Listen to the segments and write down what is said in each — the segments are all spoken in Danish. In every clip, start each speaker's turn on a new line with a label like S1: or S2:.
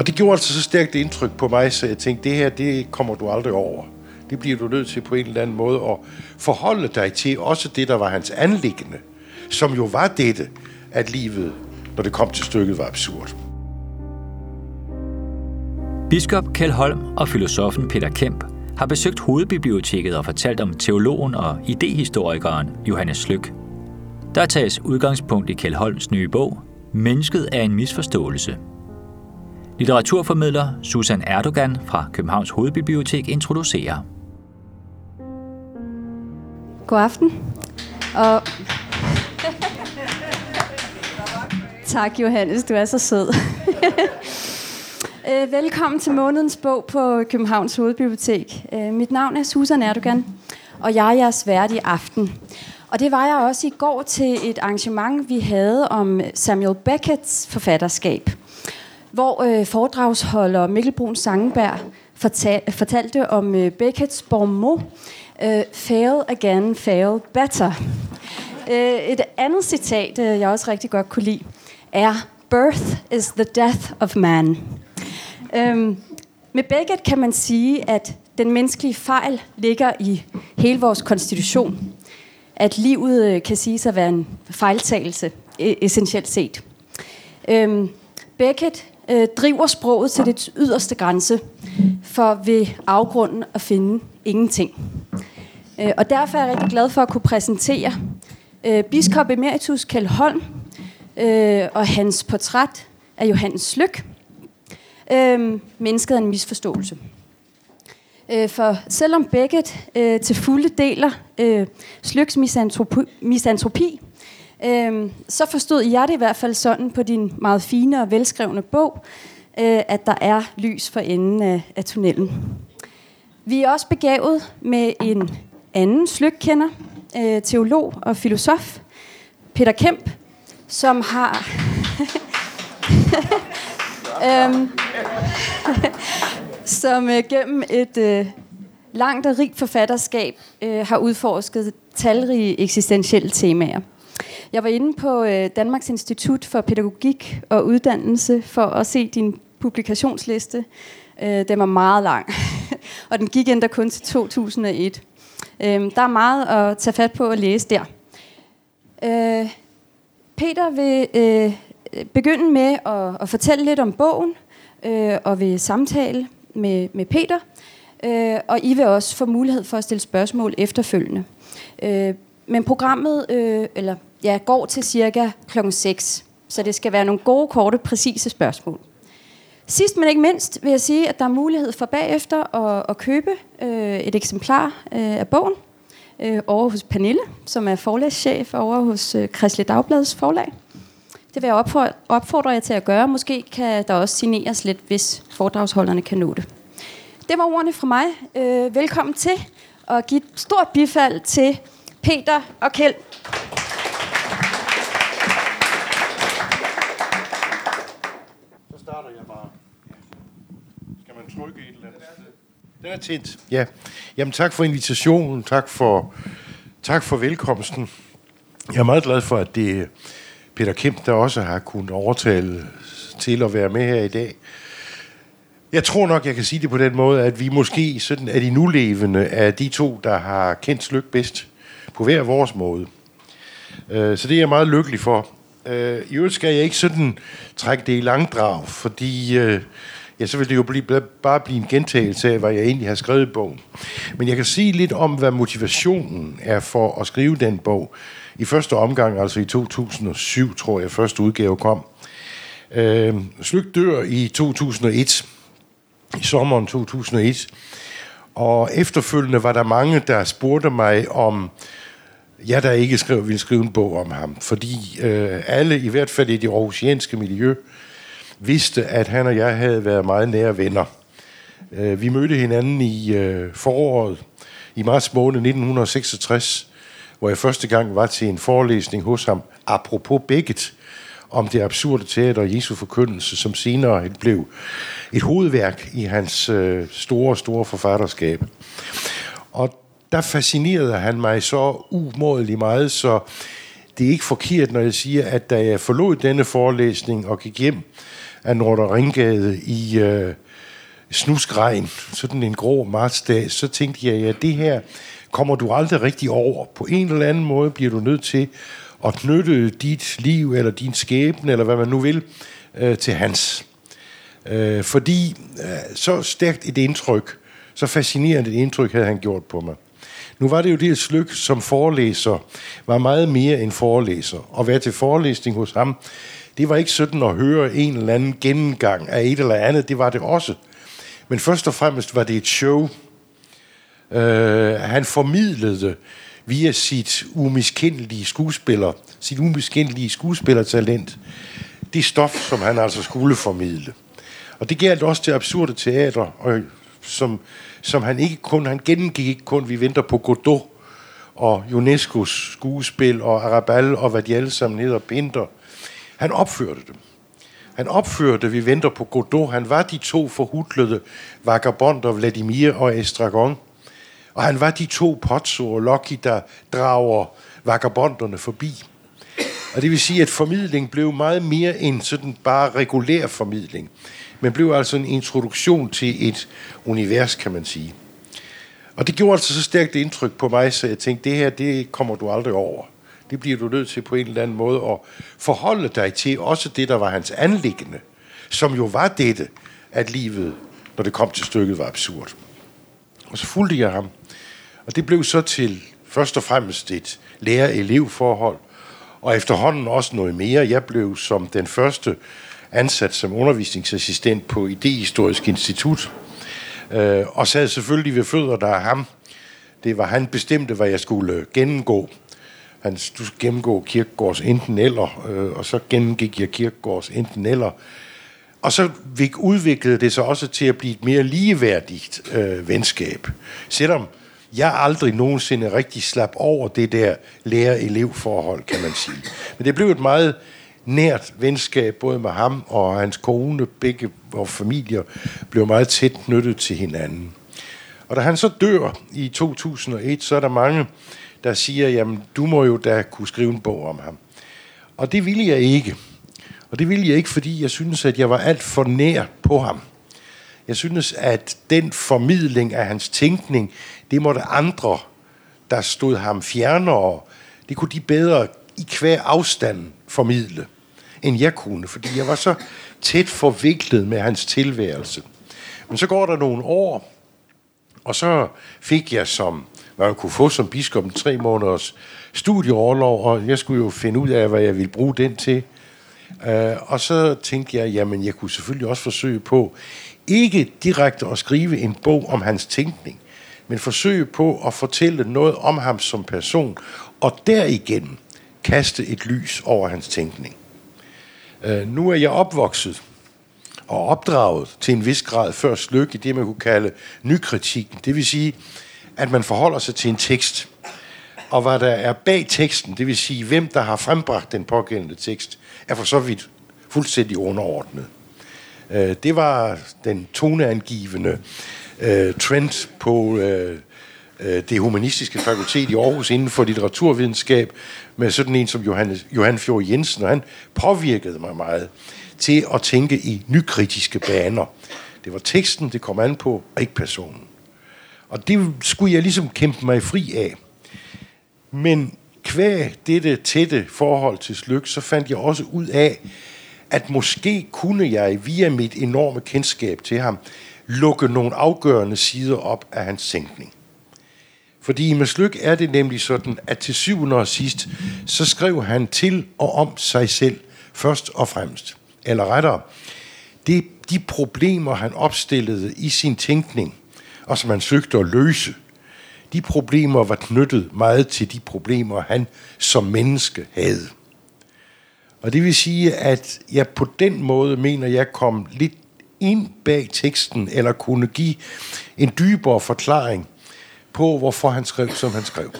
S1: Og det gjorde altså så stærkt indtryk på mig, så jeg tænkte, det her, det kommer du aldrig over. Det bliver du nødt til på en eller anden måde at forholde dig til, også det, der var hans anliggende, som jo var dette, at livet, når det kom til stykket, var absurd.
S2: Biskop Kjell Holm og filosofen Peter Kemp har besøgt hovedbiblioteket og fortalt om teologen og idehistorikeren Johannes Slyk. Der tages udgangspunkt i Kjell Holms nye bog, Mennesket er en misforståelse. Litteraturformidler Susan Erdogan fra Københavns Hovedbibliotek introducerer.
S3: God aften. Og tak Johannes, du er så sød. Øh, velkommen til månedens bog på Københavns Hovedbibliotek. Øh, mit navn er Susan Erdogan, og jeg er jeres vært i aften. Og det var jeg også i går til et arrangement, vi havde om Samuel Beckett's forfatterskab, hvor øh, foredragsholder Mikkel Brun Sangenberg fortal, fortalte om øh, Beckett's bon mot, øh, Fail again, fail better. Øh, et andet citat, øh, jeg også rigtig godt kunne lide, er Birth is the death of man. Øhm, med Beckett kan man sige, at den menneskelige fejl ligger i hele vores konstitution. At livet øh, kan sige at være en fejltagelse, e- essentielt set. Øhm, Beckett øh, driver sproget til dets yderste grænse, for ved afgrunden at finde ingenting. Øh, og derfor er jeg rigtig glad for at kunne præsentere øh, biskop emeritus Kjell Holm øh, og hans portræt af Johannes Lyk, øh, mennesket er en misforståelse. Øh, for selvom Beckett øh, til fulde deler øh, Slyks misantropi, misantropi øh, så forstod jeg det i hvert fald sådan på din meget fine og velskrevne bog, øh, at der er lys for enden af, af tunnelen. Vi er også begavet med en anden slygkender, øh, teolog og filosof, Peter Kemp, som har... øhm, som øh, gennem et øh, langt og rigt forfatterskab øh, har udforsket talrige eksistentielle temaer. Jeg var inde på øh, Danmarks Institut for Pædagogik og Uddannelse for at se din publikationsliste. Øh, den var meget lang, og den gik endda kun til 2001. Øh, der er meget at tage fat på og læse der. Øh, Peter vil øh, begynde med at, at fortælle lidt om bogen, øh, og vil samtale med, med Peter. Øh, og I vil også få mulighed for at stille spørgsmål efterfølgende. Øh, men programmet øh, eller, ja, går til cirka klokken 6, så det skal være nogle gode, korte, præcise spørgsmål. Sidst men ikke mindst vil jeg sige, at der er mulighed for bagefter at, at købe øh, et eksemplar øh, af bogen øh, over hos Pernille, som er forlagschef over hos øh, Kristelig Dagbladets forlag. Det vil jeg opfordre, opfordre jer til at gøre. Måske kan der også signeres lidt, hvis foredragsholderne kan nå det. Det var ordene fra mig. Øh, velkommen til, og give et stort bifald til Peter og Kjeld.
S1: Trykke et eller andet? Den er tændt. Ja. Jamen tak for invitationen. Tak for, tak for velkomsten. Jeg er meget glad for, at det Peter Kemp, der også har kunnet overtale til at være med her i dag. Jeg tror nok, jeg kan sige det på den måde, at vi måske sådan er de nulevende af de to, der har kendt Slyk bedst på hver vores måde. Øh, så det er jeg meget lykkelig for. Øh, I øvrigt skal jeg ikke sådan trække det i langdrag, fordi øh, ja, så vil det jo blive, bare blive en gentagelse af, hvad jeg egentlig har skrevet i bogen. Men jeg kan sige lidt om, hvad motivationen er for at skrive den bog. I første omgang, altså i 2007, tror jeg, første udgave kom. Øh, Slyk dør i 2001, i sommeren 2001. Og efterfølgende var der mange, der spurgte mig om, jeg der ikke skrev, ville skrive en bog om ham. Fordi øh, alle, i hvert fald i det aarhusianske miljø, vidste, at han og jeg havde været meget nære venner. Øh, vi mødte hinanden i øh, foråret, i marts måned 1966, hvor jeg første gang var til en forelæsning hos ham, apropos Beckett, om det absurde teater og Jesu forkyndelse, som senere blev et hovedværk i hans øh, store, store forfatterskab. Og der fascinerede han mig så umådeligt meget, så det er ikke forkert, når jeg siger, at da jeg forlod denne forelæsning og gik hjem, af Nordre Ringgade i øh, snusgregn, sådan en grå martsdag, så tænkte jeg, ja, det her kommer du aldrig rigtig over. På en eller anden måde bliver du nødt til at knytte dit liv, eller din skæbne, eller hvad man nu vil, øh, til hans. Øh, fordi øh, så stærkt et indtryk, så fascinerende et indtryk havde han gjort på mig. Nu var det jo det, Slyk som forelæser var meget mere end forelæser. At være til forelæsning hos ham, det var ikke sådan at høre en eller anden gennemgang af et eller andet, det var det også. Men først og fremmest var det et show. Uh, han formidlede via sit umiskendelige skuespiller, sit umiskendelige skuespillertalent, det stof, som han altså skulle formidle. Og det galt også til absurde teater, og som, som han ikke kun, han gennemgik ikke kun, vi venter på Godot, og UNESCO's skuespil, og Arabal, og hvad de alle sammen hedder, Pinter. Han opførte dem. Han opførte, vi venter på Godot. Han var de to forhudlede vagabonder, Vladimir og Estragon. Og han var de to Pozzo og Loki, der drager vagabonderne forbi. Og det vil sige, at formidling blev meget mere end sådan bare regulær formidling, men blev altså en introduktion til et univers, kan man sige. Og det gjorde altså så stærkt indtryk på mig, så jeg tænkte, det her, det kommer du aldrig over. Det bliver du nødt til på en eller anden måde at forholde dig til, også det, der var hans anliggende, som jo var dette, at livet, når det kom til stykket, var absurd. Og så fulgte jeg ham. Og det blev så til først og fremmest et lærer-elev-forhold, og efterhånden også noget mere. Jeg blev som den første ansat som undervisningsassistent på Idehistorisk Institut, øh, og sad selvfølgelig ved fødderne af ham. Det var han bestemte, hvad jeg skulle gennemgå. Han skulle gennemgå Kirkegårds enten eller, øh, og så gennemgik jeg Kirkegårds enten eller. Og så udviklede det sig også til at blive et mere ligeværdigt øh, venskab. Selvom jeg aldrig nogensinde rigtig slap over det der lærer-elev-forhold, kan man sige. Men det blev et meget nært venskab, både med ham og hans kone, begge vores familier, blev meget tæt knyttet til hinanden. Og da han så dør i 2001, så er der mange, der siger, jamen du må jo da kunne skrive en bog om ham. Og det ville jeg ikke. Og det ville jeg ikke, fordi jeg synes, at jeg var alt for nær på ham. Jeg synes, at den formidling af hans tænkning, det måtte andre, der stod ham fjernere, det kunne de bedre i hver afstand formidle, end jeg kunne, fordi jeg var så tæt forviklet med hans tilværelse. Men så går der nogle år, og så fik jeg som, hvad jeg kunne få som biskop en tre måneders studieoverlov, og jeg skulle jo finde ud af, hvad jeg ville bruge den til. Uh, og så tænkte jeg, jamen jeg kunne selvfølgelig også forsøge på, ikke direkte at skrive en bog om hans tænkning, men forsøge på at fortælle noget om ham som person, og derigennem kaste et lys over hans tænkning. Uh, nu er jeg opvokset og opdraget til en vis grad før lykke i det, man kunne kalde nykritikken. Det vil sige, at man forholder sig til en tekst, og hvad der er bag teksten, det vil sige, hvem der har frembragt den pågældende tekst, er for så vidt fuldstændig underordnet. Øh, det var den toneangivende øh, trend på øh, øh det humanistiske fakultet i Aarhus inden for litteraturvidenskab med sådan en som Johannes, Johan Fjord Jensen, og han påvirkede mig meget til at tænke i nykritiske baner. Det var teksten, det kom an på, og ikke personen. Og det skulle jeg ligesom kæmpe mig fri af. Men kvæg dette tætte forhold til Slyk, så fandt jeg også ud af, at måske kunne jeg via mit enorme kendskab til ham lukke nogle afgørende sider op af hans tænkning. Fordi med Slyk er det nemlig sådan, at til syvende og sidst, så skrev han til og om sig selv først og fremmest. Eller rettere, det, de problemer, han opstillede i sin tænkning, og som han søgte at løse, de problemer var knyttet meget til de problemer, han som menneske havde. Og det vil sige, at jeg på den måde mener, jeg kom lidt ind bag teksten, eller kunne give en dybere forklaring på, hvorfor han skrev, som han skrev.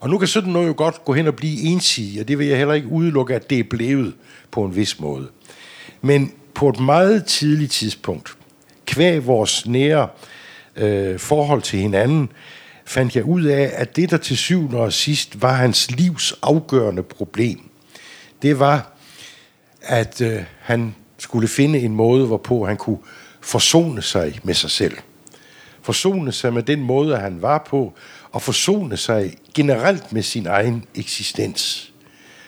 S1: Og nu kan sådan noget jo godt gå hen og blive ensidig, og det vil jeg heller ikke udelukke, at det er blevet på en vis måde. Men på et meget tidligt tidspunkt, kvæg vores nære øh, forhold til hinanden, fandt jeg ud af, at det, der til syvende og sidst var hans livs afgørende problem, det var, at øh, han skulle finde en måde, hvorpå han kunne forsone sig med sig selv. Forsone sig med den måde, han var på, og forsone sig generelt med sin egen eksistens.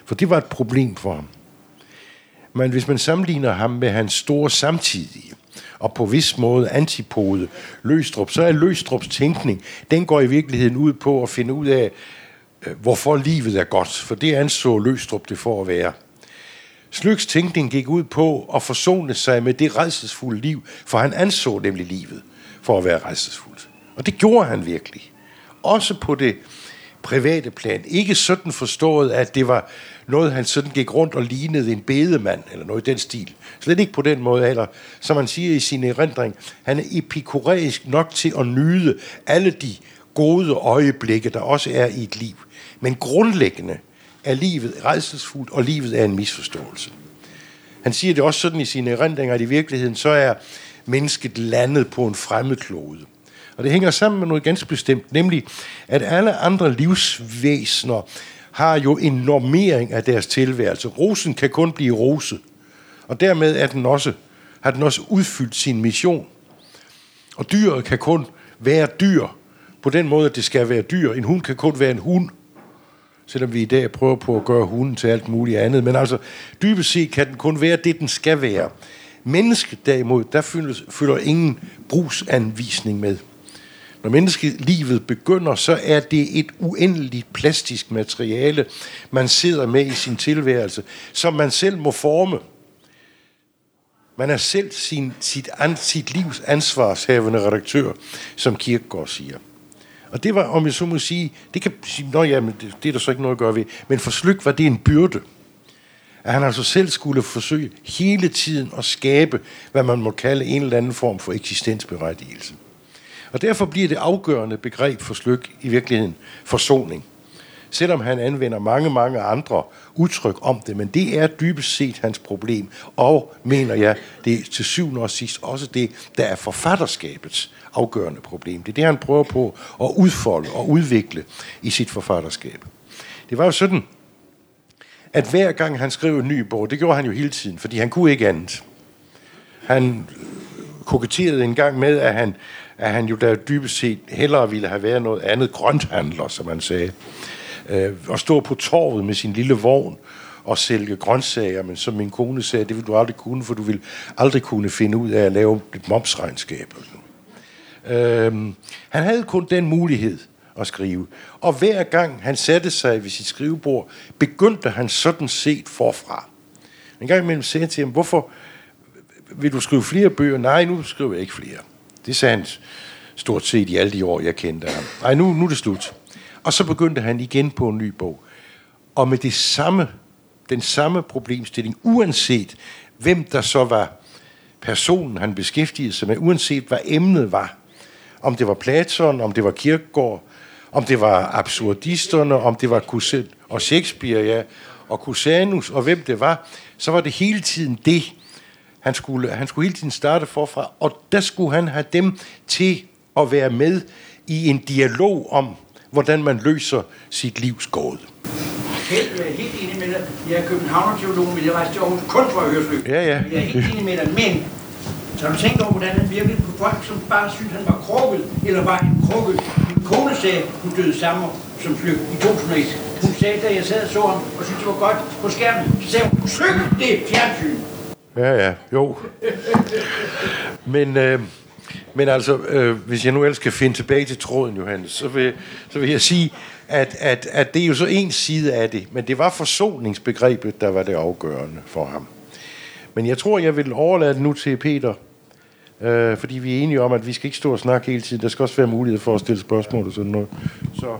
S1: For det var et problem for ham. Men hvis man sammenligner ham med hans store samtidige, og på vis måde antipode Løstrup, så er Løstrups tænkning, den går i virkeligheden ud på at finde ud af, øh, hvorfor livet er godt, for det anså Løstrup det for at være. Slyks tænkning gik ud på at forsone sig med det redselsfulde liv, for han anså nemlig livet for at være redselsfuldt. Og det gjorde han virkelig. Også på det private plan. Ikke sådan forstået, at det var noget, han sådan gik rundt og lignede en bedemand, eller noget i den stil. Slet ikke på den måde, eller som man siger i sin erindring, han er epikureisk nok til at nyde alle de gode øjeblikke, der også er i et liv. Men grundlæggende er livet redselsfuldt, og livet er en misforståelse. Han siger det også sådan i sine erindringer, at i virkeligheden så er mennesket landet på en fremmed klode. Og det hænger sammen med noget ganske bestemt, nemlig at alle andre livsvæsener har jo en normering af deres tilværelse. Rosen kan kun blive rose, og dermed er den også, har den også udfyldt sin mission. Og dyret kan kun være dyr på den måde, at det skal være dyr. En hund kan kun være en hund, selvom vi i dag prøver på at gøre hunden til alt muligt andet. Men altså, dybest set kan den kun være det, den skal være. Mennesket derimod, der fylder ingen brugsanvisning med. Når menneskelivet begynder, så er det et uendeligt plastisk materiale, man sidder med i sin tilværelse, som man selv må forme. Man er selv sin, sit, an, sit livs ansvarshavende redaktør, som Kierkegaard siger. Og det var, om jeg så må sige, det kan sige, nå ja, men det, det er der så ikke noget at gøre ved, men for Slyk var det en byrde. At han altså selv skulle forsøge hele tiden at skabe, hvad man må kalde en eller anden form for eksistensberettigelse. Og derfor bliver det afgørende begreb for Slyk i virkeligheden forsoning. Selvom han anvender mange, mange andre udtryk om det, men det er dybest set hans problem. Og, mener jeg, det er til syvende og sidst også det, der er forfatterskabets afgørende problem. Det er det, han prøver på at udfolde og udvikle i sit forfatterskab. Det var jo sådan, at hver gang han skrev en ny bog, det gjorde han jo hele tiden, fordi han kunne ikke andet. Han koketterede en gang med, at han at han jo der dybest set hellere ville have været noget andet grønthandler, som man sagde. Øh, og stå på torvet med sin lille vogn og sælge grøntsager, men som min kone sagde, det vil du aldrig kunne, for du vil aldrig kunne finde ud af at lave et momsregnskab. Øh, han havde kun den mulighed at skrive. Og hver gang han satte sig ved sit skrivebord, begyndte han sådan set forfra. En gang imellem sagde jeg til ham, hvorfor vil du skrive flere bøger? Nej, nu skriver jeg ikke flere. Det sagde han stort set i alle de år, jeg kendte ham. Nej, nu, nu er det slut. Og så begyndte han igen på en ny bog. Og med det samme, den samme problemstilling, uanset hvem der så var personen, han beskæftigede sig med, uanset hvad emnet var. Om det var Platon, om det var Kierkegaard, om det var absurdisterne, om det var Cousin og Shakespeare, ja, og Cusanus, og hvem det var, så var det hele tiden det, han skulle, han skulle hele tiden starte forfra, og der skulle han have dem til at være med i en dialog om, hvordan man løser sit livs gåde.
S4: Helt, jeg er helt enig med dig. Jeg er Københavner-teolog, men jeg rejste til Aarhus kun for at høre.
S1: Ja, ja.
S4: Jeg er helt enig med dig, men så har du tænkt over, hvordan han virkede på folk, som bare syntes, han var krukket, eller var en krukket. Min kone sagde, hun døde sammen som Slyk i 2001. Hun sagde, da jeg sad og så ham, og syntes, det var godt på skærmen, så sagde hun, Slyk, det er fjernsyn.
S1: Ja, ja, jo. Men, øh, men altså, øh, hvis jeg nu ellers skal finde tilbage til tråden, Johannes, så vil, så vil jeg sige, at, at, at det er jo så en side af det, men det var forsoningsbegrebet, der var det afgørende for ham. Men jeg tror, jeg vil overlade det nu til Peter, øh, fordi vi er enige om, at vi skal ikke stå og snakke hele tiden. Der skal også være mulighed for at stille spørgsmål og sådan noget. Så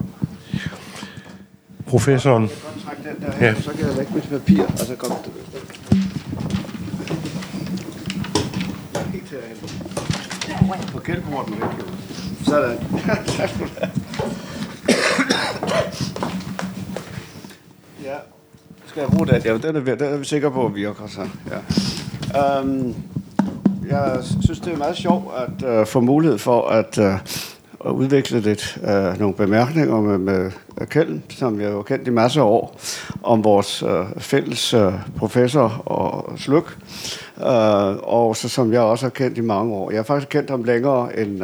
S1: professoren.
S5: Ja. Så kan jeg lægge mit papir, og så kommer det herhen. På kældporten væk, jo. Sådan. tak skal du have. ja. Skal jeg bruge den? Ja, den er, vi, den er vi sikre på at virker så. Ja. Um, jeg synes, det er meget sjovt at uh, få mulighed for at uh, og udviklet lidt øh, nogle bemærkninger med, med Kjeld, som jeg har kendt i masser af år, om vores øh, fælles øh, professor og Sluk, øh, og så, som jeg også har kendt i mange år. Jeg har faktisk kendt ham længere, end,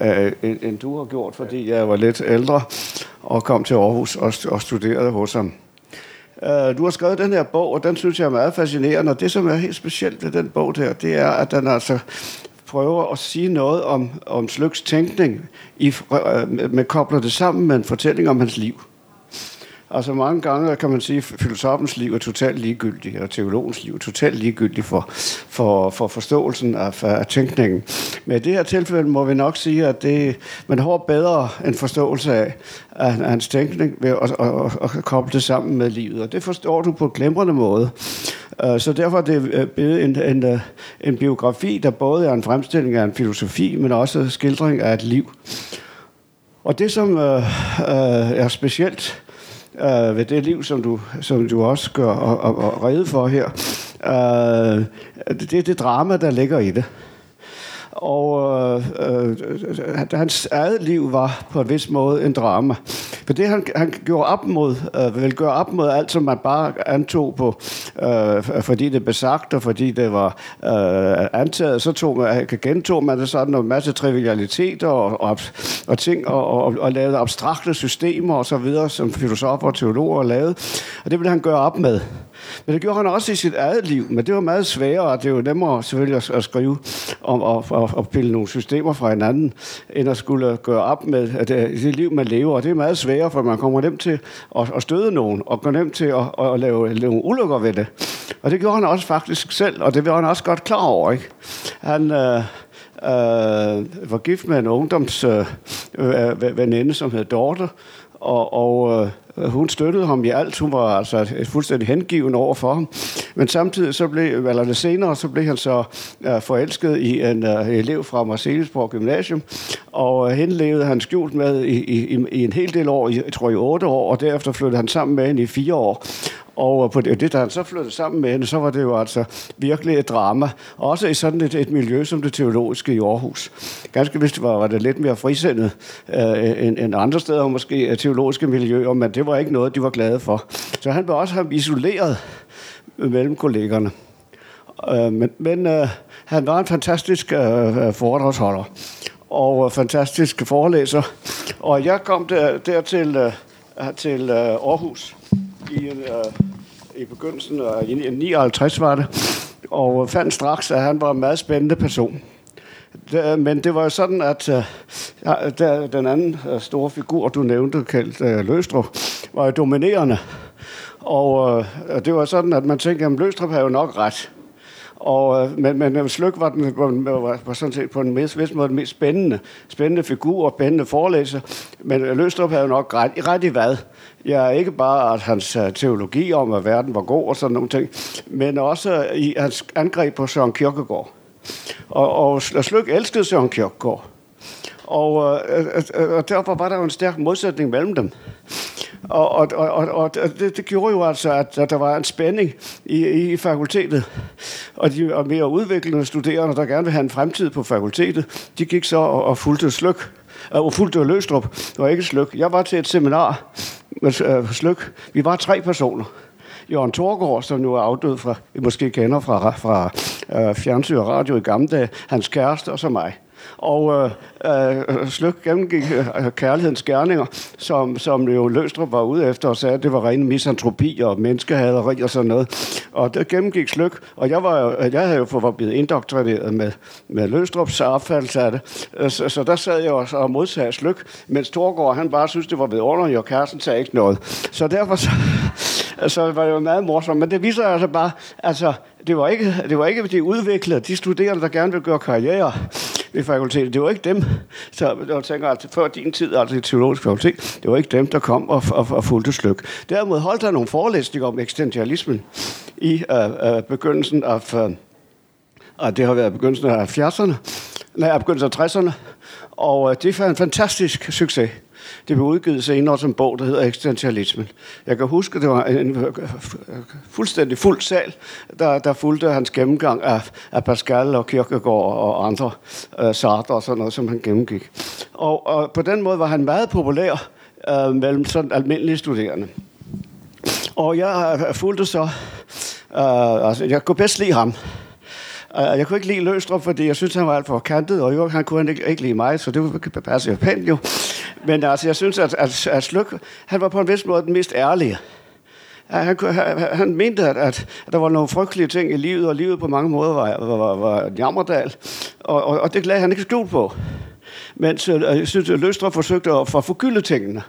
S5: øh, end, end du har gjort, fordi jeg var lidt ældre og kom til Aarhus og, og studerede hos ham. Uh, du har skrevet den her bog, og den synes jeg er meget fascinerende, og det, som er helt specielt ved den bog der, det er, at den altså prøver at sige noget om, om Slyks tænkning, i, øh, med kobler det sammen med en fortælling om hans liv. Altså mange gange kan man sige, at filosofens liv er totalt ligegyldig, og teologens liv er totalt ligegyldig for, for, for forståelsen af, af tænkningen. Men i det her tilfælde må vi nok sige, at det, man har bedre en forståelse af, af, af hans tænkning ved at, at, at, at koble det sammen med livet. Og det forstår du på en glemrende måde. Øh, så derfor er det øh, blevet en, en, øh, en biografi, der både er en fremstilling af en filosofi, men også skildring af et liv. Og det, som øh, er specielt øh, ved det liv, som du, som du også gør og, og, og rede for her. Øh, det er det drama, der ligger i det. Og øh, øh, øh, hans eget liv var på en vis måde en drama. For det, han, han gjorde op mod, øh, ville gøre op mod alt, som man bare antog på, øh, fordi det blev sagt, og fordi det var øh, antaget, så tog man, gentog man det sådan en masse trivialiteter og, og, og ting, og, og, og lavede abstrakte systemer og så videre, som filosofer og teologer lavede. Og det ville han gøre op med. Men det gjorde han også i sit eget liv, men det var meget sværere, og det var nemmere selvfølgelig at, at skrive om at, at, at pille nogle systemer fra hinanden, end at skulle gøre op med at øh, det, det liv, man lever. Og det er meget sværere, for man kommer nemt til at, at støde nogen, og går nemt til at, at lave, lave ulykker ved det. Og det gjorde han også faktisk selv, og det var han også godt klar over. Ikke? Han... Øh, øh, var gift med en ungdomsveninde, øh, øh, veninde, som hed Dorte, og, og øh, hun støttede ham i alt. Hun var altså fuldstændig hengiven over for ham. Men samtidig, så blev, eller det senere, så blev han så øh, forelsket i en øh, elev fra Marcellesborg Gymnasium, og øh, hende levede han skjult med i, i, i en hel del år, jeg tror i otte år, og derefter flyttede han sammen med hende i fire år. Og øh, på det, det, da han så flyttede sammen med hende, så var det jo altså virkelig et drama. Også i sådan et, et miljø som det teologiske i Aarhus. Ganske vist var, var det lidt mere frisindet øh, end, end andre steder, måske teologiske miljøer, men det var ikke noget, de var glade for. Så han var også isoleret mellem kollegerne. Øh, men men øh, han var en fantastisk øh, øh foredragsholder og øh, fantastisk forelæser. Og jeg kom der, der til, øh, til øh, Aarhus i, øh, i begyndelsen øh, af 59 var det, og fandt straks, at han var en meget spændende person. Det, øh, men det var jo sådan, at uh, der, den anden uh, store figur, du nævnte, kaldt uh, Løstrup, var jo dominerende. Og uh, det var sådan, at man tænkte, at Løstrup havde jo nok ret. Og, øh, men, men Slyk var, den, var, var sådan set på en vis, vis måde den mest spændende, spændende figur og spændende forelæser. Men øh, Løstrup havde nok ret, ret i hvad. Ja, ikke bare at hans øh, teologi om, at verden var god og sådan nogle ting, men også i hans angreb på Søren Kierkegaard. Og, og Slyk elskede Søren Kierkegaard. Og, øh, øh, og derfor var der jo en stærk modsætning mellem dem. Og, og, og, og det, det gjorde jo altså, at, at der var en spænding i, i fakultetet. Og de og mere udviklende studerende, der gerne vil have en fremtid på fakultetet, de gik så og, og fulgte Sløk. Og fulgte Løstrup, og ikke Sløk. Jeg var til et seminar med øh, Sløk. Vi var tre personer. Jørgen Torgård, som nu er afdød fra, I måske kender fra, fra øh, fjernsyn og radio i gamle dage, hans kæreste og så mig. Og øh, øh, Slyk gennemgik øh, kærlighedens gerninger, som, som jo Løstrup var ude efter og sagde, at det var ren misantropi og menneskehaderi og sådan noget. Og det gennemgik Sløk, og jeg, var, øh, jeg havde jo fået blevet indoktrineret med, med Løstrups opfattelse af det. Øh, så, så der sad jeg også og modsagde Sløk, mens Torgård, han bare synes det var vidunderligt, og kæresten sagde ikke noget. Så derfor så, Altså, så var det jo meget morsomt. Men det viser altså bare, altså, det var ikke, det var ikke de udviklede, de studerende, der gerne vil gøre karriere ved fakultetet. Det var ikke dem, så jeg tænker, altså før din tid, altså i teologisk fakultet, det var ikke dem, der kom og, og, og fulgte slyk. Derimod holdt der nogle forelæsninger om eksistentialismen i øh, øh, begyndelsen af, øh, og det har været begyndelsen af 70'erne, nej, begyndelsen af 60'erne, og øh, det var en fantastisk succes. Det blev udgivet senere som bog, der hedder Existentialismen. Jeg kan huske, at det var en fuldstændig fuld sal, der, der fulgte hans gennemgang af, af Pascal og Kierkegaard og andre uh, Sartre og sådan noget, som han gennemgik. Og, og på den måde var han meget populær øh, mellem sådan almindelige studerende. Og jeg øh, fulgte så, øh, altså jeg kunne bedst lide ham. Og jeg kunne ikke lide Løstrup, fordi jeg synes, han var alt for kantet, og jo, han kunne ikke, ikke lide mig, så det passe jo pænt jo. Men altså, jeg synes, at, at, at Sluk, han var på en vis måde den mest ærlige. Han, han, han mente, at, at, der var nogle frygtelige ting i livet, og livet på mange måder var, var, var, var jammerdal, og, og, og det lagde han ikke skjult på. Mens øh, jeg synes, at Løstrup forsøgte at forgylde tingene.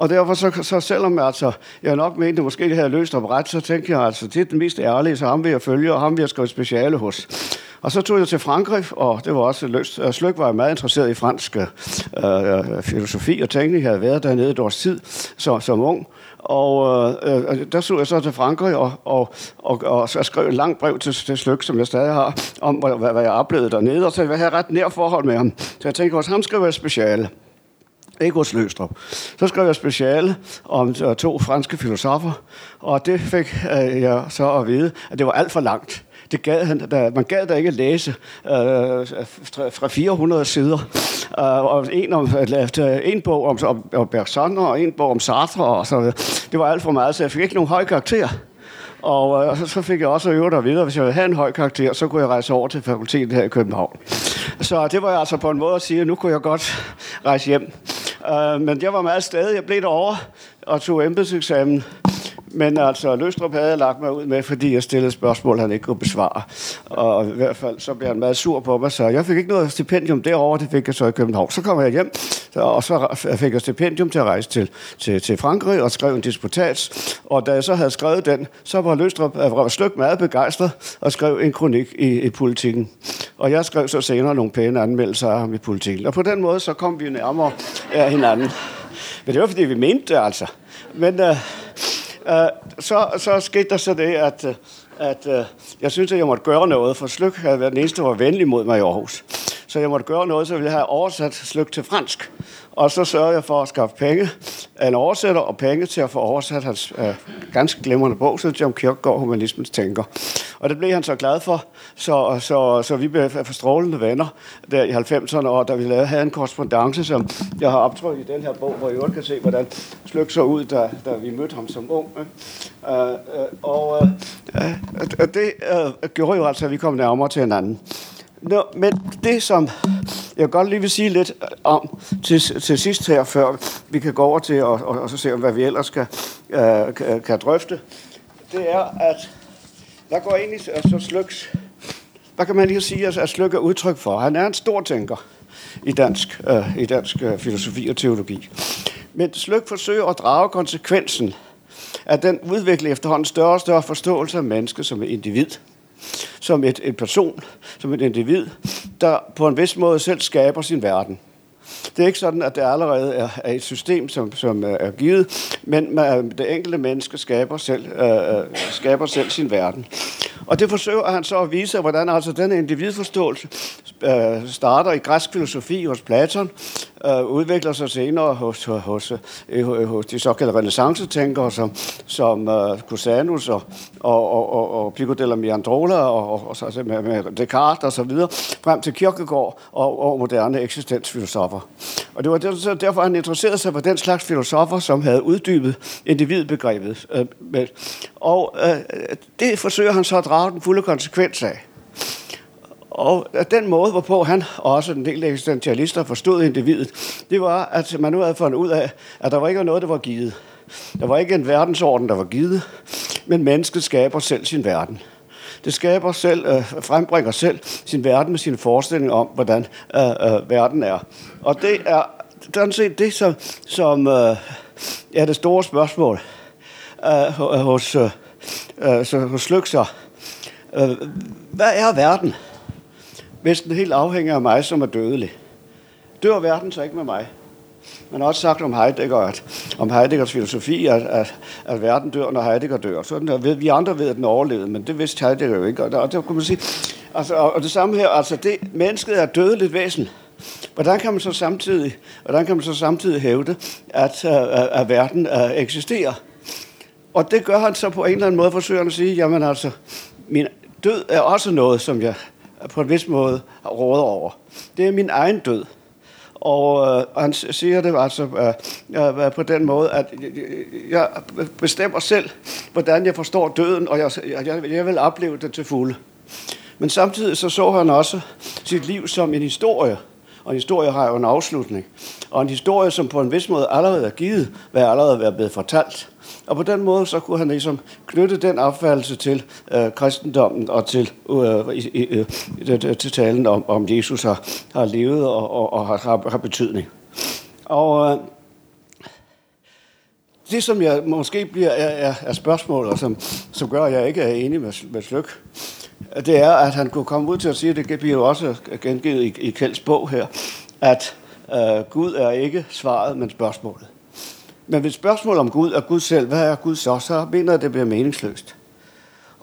S5: Og derfor, så, så selvom altså, jeg nok mente, at måske det havde løst op ret, så tænkte jeg altså, det er den mest ærlige, så ham vil jeg følge, og ham vil jeg skrive speciale hos. Og så tog jeg til Frankrig, og det var også løst. Øh, Slyk var meget interesseret i fransk øh, øh filosofi og tænkning. Jeg havde været dernede et års tid så, som ung. Og øh, øh der så jeg så til Frankrig og, og, og, og og skrev et langt brev til, til Slyk, som jeg stadig har, om hvad, hvad jeg oplevede dernede. Og så jeg havde ret nær forhold med ham. Så jeg tænkte, også ham skriver jeg speciale ikke hos Løstrup. Så skrev jeg speciale om øh, to franske filosofer, og det fik øh, jeg så at vide, at det var alt for langt. Det gad han, da, man gad da ikke læse øh, fra 400 sider. Øh, og en, om, øh, øh, en bog om, om, om Bergson og en bog om Sartre. Og så, det var alt for meget, så jeg fik ikke nogen høj karakter. Og øh, så fik jeg også øve dig videre, hvis jeg ville have en høj karakter, så kunne jeg rejse over til fakultetet her i København. Så det var jeg altså på en måde at sige, at nu kunne jeg godt rejse hjem. Uh, men jeg var meget stadig. Jeg blev derovre og tog embedseksamen. Men altså, Løstrup havde jeg lagt mig ud med, fordi jeg stillede spørgsmål, han ikke kunne besvare. Og i hvert fald, så blev han meget sur på mig, så jeg fik ikke noget stipendium derovre, det fik jeg så i København. Så kom jeg hjem, og så fik jeg stipendium til at rejse til, til, til Frankrig og skrev en disputats. Og da jeg så havde skrevet den, så var Løstrup øh, var Slyk meget begejstret og skrev en kronik i, i politikken. Og jeg skrev så senere nogle pæne anmeldelser af ham i politikken. Og på den måde, så kom vi nærmere af hinanden. Men det var, fordi vi mente det, altså. Men... Øh, Øh, så, så skete der så det, at, at øh, jeg synes, at jeg måtte gøre noget, for Slyk havde været den eneste, der var venlig mod mig i Aarhus. Så jeg måtte gøre noget, så ville jeg have oversat Slyk til fransk. Og så sørgede jeg for at skaffe penge, en oversætter og penge til at få oversat hans øh, ganske glimrende bog, så John Kierkegaard, Humanismens Tænker. Og det blev han så glad for, så, så, så vi blev for strålende venner der i 90'erne, og da vi lavede, havde en korrespondence, som jeg har optrykt i den her bog, hvor I også kan se, hvordan Slyk så ud, da, da vi mødte ham som ung. Øh, øh, og øh, øh, det øh, gjorde jo altså, at vi kom nærmere til hinanden. Nå, men det, som jeg godt lige vil sige lidt om til, til sidst her, før vi kan gå over til og, og, og så se, hvad vi ellers skal, øh, kan, kan drøfte, det er, at der går ind i så Slyks, hvad kan man lige sige, at Sløk er udtryk for? Han er en stor tænker i dansk, øh, i dansk øh, filosofi og teologi. Men Sløk forsøger at drage konsekvensen af den udvikling efterhånden større og større forståelse af mennesket som individ som et, en person, som et individ, der på en vis måde selv skaber sin verden. Det er ikke sådan, at det allerede er, er et system, som, som er givet, men man, øh, det enkelte menneske skaber selv, øh, øh, skaber selv sin verden. Og det forsøger han så at vise, hvordan altså den individforståelse øh, starter i græsk filosofi hos Platon, øh, udvikler sig senere hos, hos, øh, hos de såkaldte renaissance-tænkere som, som øh, Cusanus og, og, og, og, og Pico della Mirandola og, og, og så med, med Descartes og så videre, frem til Kierkegaard og, og moderne eksistensfilosofer. Og det var derfor, han interesserede sig for den slags filosofer, som havde uddybet individbegrebet. Øh, med. Og øh, det forsøger han så at drage den fulde konsekvens af. Og den måde, hvorpå han og også en del eksistentialister forstod individet, det var, at man nu havde fundet ud af, at der var ikke noget, der var givet. Der var ikke en verdensorden, der var givet, men mennesket skaber selv sin verden. Det skaber selv, øh, frembringer selv sin verden med sine forestillinger om, hvordan øh, øh, verden er. Og det er sådan set det, som, som øh, er det store spørgsmål øh, hos, øh, øh hos Lykser. Øh, hvad er verden? Hvis den helt afhænger af mig, som er dødelig. Dør verden så ikke med mig? Man har også sagt om Heidegger, at, om Heideggers filosofi, at, at, at verden dør, når Heidegger dør. Sådan der, vi andre ved, at den overlevede, men det vidste Heidegger jo ikke. Og, der, og det kunne man sige, altså, og det samme her, altså det, mennesket er dødeligt væsen. Hvordan kan man så samtidig, hvordan kan man så samtidig hævde, at, øh, at, at verden at eksisterer? Og det gør han så på en eller anden måde, forsøger han at sige, jamen altså, min død er også noget, som jeg på en vis måde råder over. Det er min egen død. Og øh, han siger det altså øh, øh, øh, på den måde, at jeg bestemmer selv, hvordan jeg forstår døden, og jeg, jeg, jeg vil opleve det til fulde. Men samtidig så så han også sit liv som en historie, og en historie har jo en afslutning. Og en historie, som på en vis måde allerede er givet, hvad allerede er blevet fortalt. Og på den måde, så kunne han ligesom knytte den opfattelse til øh, kristendommen og til, øh, i, øh, til talen om, om Jesus har, har levet og, og, og har, har betydning. Og øh, det, som jeg måske bliver er, er, er spørgsmål, og som, som gør, at jeg ikke er enig med, med Sløk, det er, at han kunne komme ud til at sige, det bliver jo også gengivet i, i Kjelds bog her, at øh, Gud er ikke svaret, men spørgsmålet. Men hvis spørgsmål om Gud er Gud selv, hvad er Gud så? Så mener jeg, at det bliver meningsløst.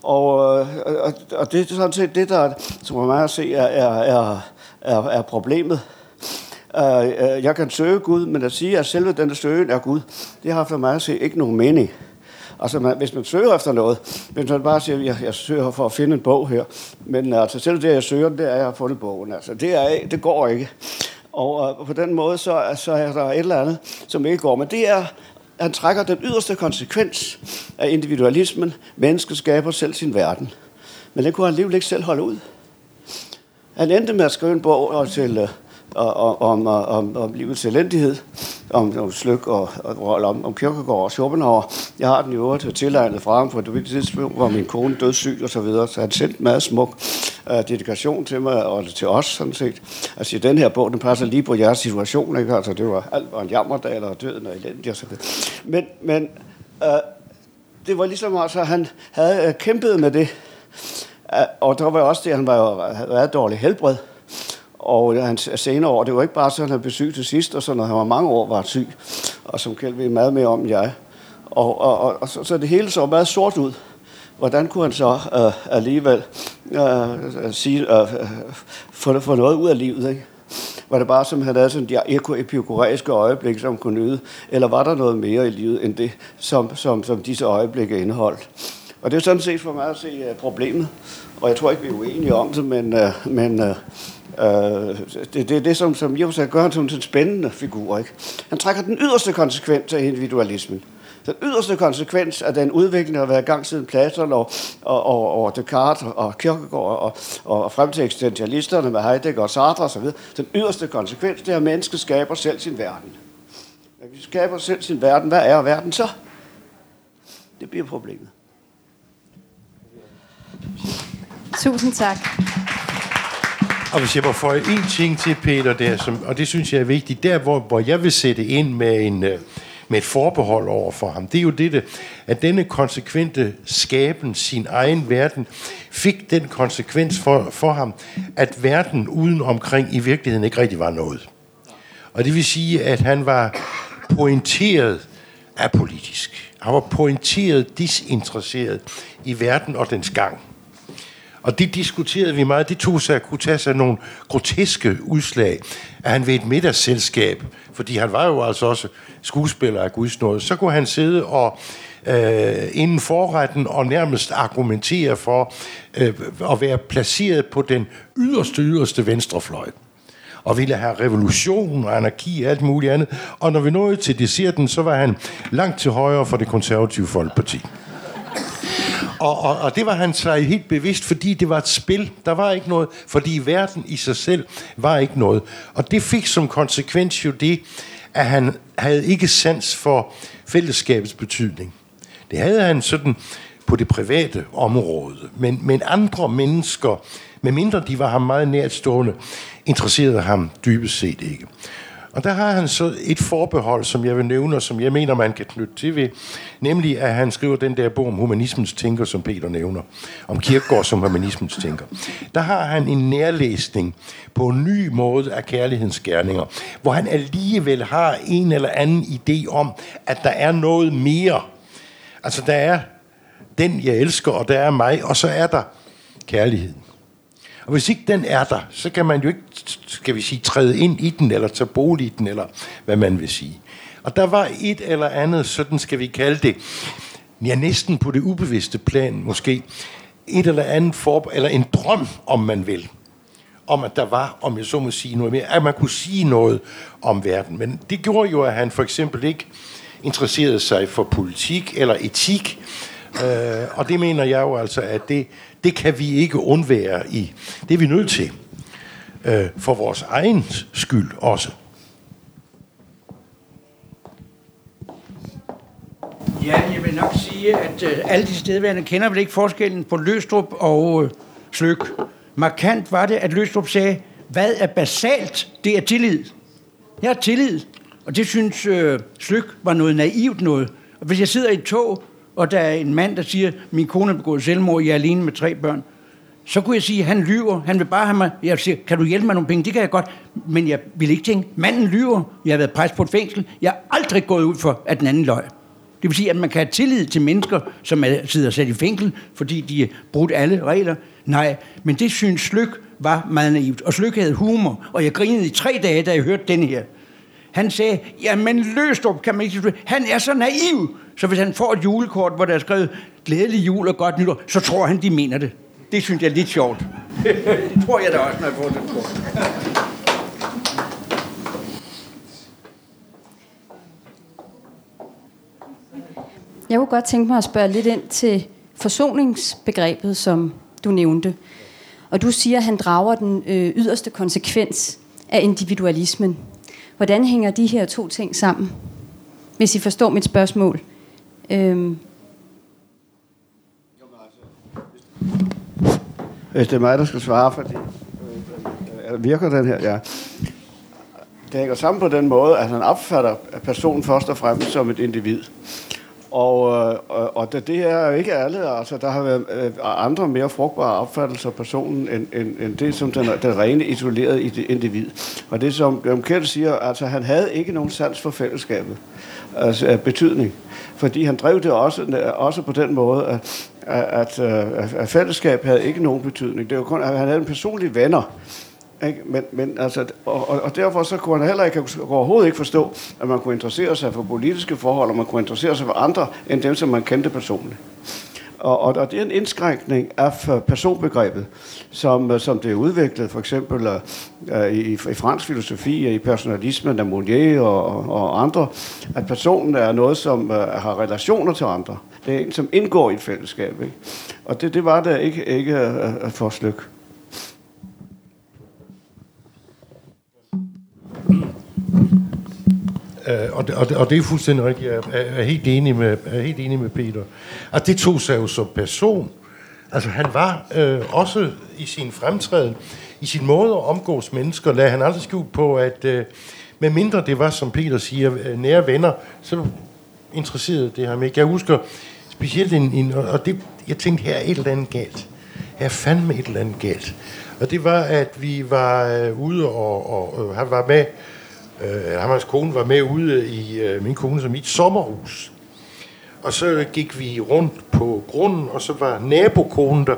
S5: Og, øh, og, og det er sådan set det, der, som man at se, er, er, er, er problemet. Øh, øh, jeg kan søge Gud, men at sige, at selve den søgen er Gud, det har for mig at se ikke nogen mening. Altså, man, hvis man søger efter noget, hvis man bare siger, at jeg, jeg søger for at finde en bog her, men altså, selv det, jeg søger, det er, at jeg har fundet bogen. Altså, det, er, det går ikke. Og øh, på den måde, så, så er der et eller andet, som ikke går. Men det er, han trækker den yderste konsekvens af individualismen. Mennesket skaber selv sin verden. Men den kunne han alligevel ikke selv holde ud. Han endte med at skrive en bog øh, til, øh, om, om, om, om livets elendighed, om, om Slyk og, og om, om Kierkegaard og Schopenhauer. Jeg har den i øvrigt tilegnet fra ham, for det tidspunkt hvor min kone døde syg og så videre, så han sendte meget smuk uh, dedikation til mig og til os, sådan set. Altså, den her bog, den passer lige på jeres situation, ikke? Altså, det var alt var en jammerdag, eller døden og elendig og så videre. Men, men uh, det var ligesom altså, han havde øh, kæmpet med det, og der var også det, at han var jo, havde dårlig helbred, og hans senere år, det var ikke bare sådan, at han blev syg til sidst, og så når han var mange år var syg, og som Kjeld ved meget mere om end jeg. Og, og, og, og så, så det hele så meget sort ud. Hvordan kunne han så øh, alligevel øh, sige, øh, øh få, få noget ud af livet? Ikke? Var det bare, som han havde sådan de epikuræiske øjeblik, som kunne nyde? Eller var der noget mere i livet, end det, som, som, som disse øjeblikke indeholdt? Og det er sådan set for mig at se uh, problemet. Og jeg tror ikke, vi er uenige om det, men, uh, men uh, Øh, det, det er det, som, som Josef gør ham som en spændende figur. Ikke? Han trækker den yderste konsekvens af individualismen. Den yderste konsekvens af den udvikling, der har været i gang siden Platon og, og, og, og Descartes og Kierkegaard og, og, og frem til eksistentialisterne med Heidegger og Sartre osv., den yderste konsekvens, det er, at mennesket skaber selv sin verden. Når vi skaber selv sin verden, hvad er verden så? Det bliver problemet.
S3: Tusind tak.
S1: Og hvis jeg må få en ting til, Peter, der, som, og det synes jeg er vigtigt, der hvor, hvor jeg vil sætte ind med, en, øh, med et forbehold over for ham, det er jo det, at denne konsekvente skaben sin egen verden, fik den konsekvens for, for ham, at verden uden omkring i virkeligheden ikke rigtig var noget. Og det vil sige, at han var pointeret apolitisk. Han var pointeret disinteresseret i verden og dens gang. Og det diskuterede vi meget. Det tog sig, kunne tage sig nogle groteske udslag, at han ved et middagsselskab, fordi han var jo altså også skuespiller af Guds nåde, så kunne han sidde og øh, inden forretten og nærmest argumentere for øh, at være placeret på den yderste, yderste venstrefløj og ville have revolution og anarki og alt muligt andet. Og når vi nåede til desserten, så var han langt til højre for det konservative folkeparti. Og, og, og det var han sig helt bevidst, fordi det var et spil. Der var ikke noget, fordi verden i sig selv var ikke noget. Og det fik som konsekvens jo det, at han havde ikke sans for fællesskabets betydning. Det havde han sådan på det private område. Men, men andre mennesker, medmindre de var ham meget nærtstående, interesserede ham dybest set ikke. Og der har han så et forbehold, som jeg vil nævne, og som jeg mener, man kan knytte til ved, nemlig at han skriver den der bog om humanismens tænker, som Peter nævner, om Kierkegaard som humanismens tænker. Der har han en nærlæsning på en ny måde af kærlighedens gerninger, hvor han alligevel har en eller anden idé om, at der er noget mere. Altså, der er den, jeg elsker, og der er mig, og så er der kærligheden. Og hvis ikke den er der, så kan man jo ikke, skal vi sige, træde ind i den, eller tage bolig i den, eller hvad man vil sige. Og der var et eller andet, sådan skal vi kalde det, ja, næsten på det ubevidste plan måske, et eller andet for, eller en drøm, om man vil, om, at der var, om jeg så må sige noget mere, at man kunne sige noget om verden. Men det gjorde jo, at han for eksempel ikke interesserede sig for politik eller etik, øh, og det mener jeg jo altså, at det, det kan vi ikke undvære i. Det er vi nødt til, øh, for vores egen skyld også.
S4: Ja, jeg vil nok sige, at øh, alle de stedværende kender vel ikke forskellen på Løstrup og øh, Sløk. Markant var det, at Løstrup sagde, hvad er basalt? Det er tillid. Jeg har tillid. Og det synes øh, Sløk var noget naivt noget. Og hvis jeg sidder i et tog, og der er en mand, der siger, min kone er begået selvmord, jeg er alene med tre børn, så kunne jeg sige, han lyver, han vil bare have mig, jeg siger, kan du hjælpe mig nogle penge? Det kan jeg godt, men jeg vil ikke tænke, manden lyver, jeg har været præst på et fængsel, jeg har aldrig gået ud for, at den anden løg. Det vil sige, at man kan have tillid til mennesker, som er, sidder sat i fængsel, fordi de har brudt alle regler. Nej, men det synes Slyk var meget naivt. Og Slyk havde humor, og jeg grinede i tre dage, da jeg hørte den her. Han sagde, jamen Løstrup kan man ikke Han er så naiv, så hvis han får et julekort, hvor der er skrevet glædelig jul og godt nytår, så tror han, de mener det. Det synes jeg er lidt sjovt. det tror jeg da også, når jeg får det kort.
S3: Jeg kunne godt tænke mig at spørge lidt ind til forsoningsbegrebet, som du nævnte. Og du siger, at han drager den øh, yderste konsekvens af individualismen. Hvordan hænger de her to ting sammen? Hvis I forstår mit spørgsmål. Øhm.
S5: Hvis det er mig, der skal svare, fordi øh, øh, øh, virker den her, ja. Det hænger sammen på den måde, at han opfatter personen først og fremmest som et individ. Og, øh, og, og det, det er jo ikke alle. Altså, der har været øh, andre mere frugtbare opfattelser af personen, end, end, end det, som den, den rene isolerede individ. Og det, som Jørgen Kjeld siger, altså han havde ikke nogen sans for fællesskabet, altså betydning. Fordi han drev det også, øh, også på den måde, at, at, at, at fællesskab havde ikke nogen betydning. Det var kun, at han havde en personlig venner, ikke? Men, men altså, og, og derfor så kunne han heller ikke, overhovedet ikke forstå, at man kunne interessere sig for politiske forhold, og man kunne interessere sig for andre, end dem, som man kendte personligt. Og, og, og det er en indskrænkning af personbegrebet, som, som det er udviklet for eksempel uh, i, i fransk filosofi, og i personalismen af Monnier og, og andre, at personen er noget, som uh, har relationer til andre. Det er en, som indgår i et fællesskab. Ikke? Og det, det var der ikke, ikke uh, for Slyk.
S1: Øh, og, det, og, det, og det er fuldstændig rigtigt. Jeg er, er, helt enig med, er helt enig med Peter. Og det tog sig jo som person. Altså han var øh, også i sin fremtræden, i sin måde at omgås mennesker, lagde han aldrig skjult på, at øh, med mindre det var, som Peter siger, øh, nære venner, så interesserede det ham ikke. Jeg husker specielt en, en og det, jeg tænkte, her er et eller andet galt. Her er fandme et eller andet galt. Og det var, at vi var øh, ude, og, og øh, han var med Øh, ham og hans kone var med ude i øh, min kone som mit sommerhus. Og så gik vi rundt på grunden, og så var nabokonen der.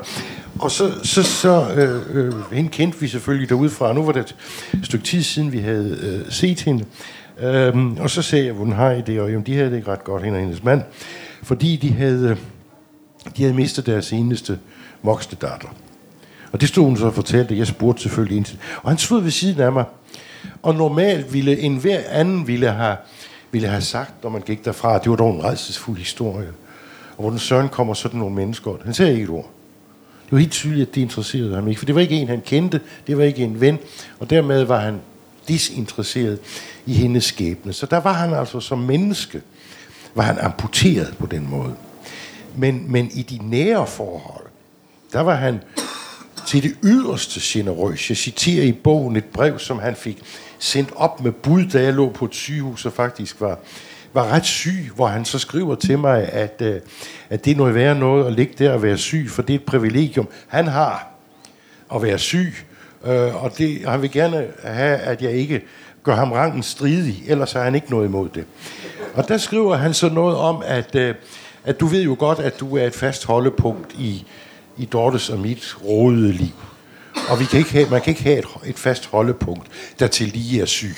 S1: Og så, så, så øh, øh, hende kendte vi selvfølgelig derudefra. Nu var det et stykke tid siden, vi havde øh, set hende. Øhm, og så sagde jeg, hvordan har I det? Og jamen, de havde det ikke ret godt, hende og hendes mand. Fordi de havde, øh, de havde mistet deres eneste voksne datter. Og det stod hun så og fortalte, jeg spurgte selvfølgelig ind til. Og han stod ved siden af mig, og normalt ville en hver anden ville have, ville have sagt, når man gik derfra, at det var dog en redselsfuld historie. Og hvordan søren kommer sådan nogle mennesker. Han sagde ikke et ord. Det var helt tydeligt, at det interesserede ham ikke. For det var ikke en, han kendte. Det var ikke en ven. Og dermed var han disinteresseret i hendes skæbne. Så der var han altså som menneske, var han amputeret på den måde. Men, men i de nære forhold, der var han til det yderste generøs. Jeg citerer i bogen et brev, som han fik sendt op med bud, da jeg lå på et sygehus og faktisk var, var ret syg, hvor han så skriver til mig, at, øh, at det er noget værre noget at ligge der og være syg, for det er et privilegium, han har at være syg, øh, og det, han vil gerne have, at jeg ikke gør ham rangen stridig, ellers har han ikke noget imod det. Og der skriver han så noget om, at, øh, at du ved jo godt, at du er et fast holdepunkt i, i Dortes og mit rådede liv. Og vi kan ikke have, man kan ikke have et, et fast holdepunkt, der til lige er syg.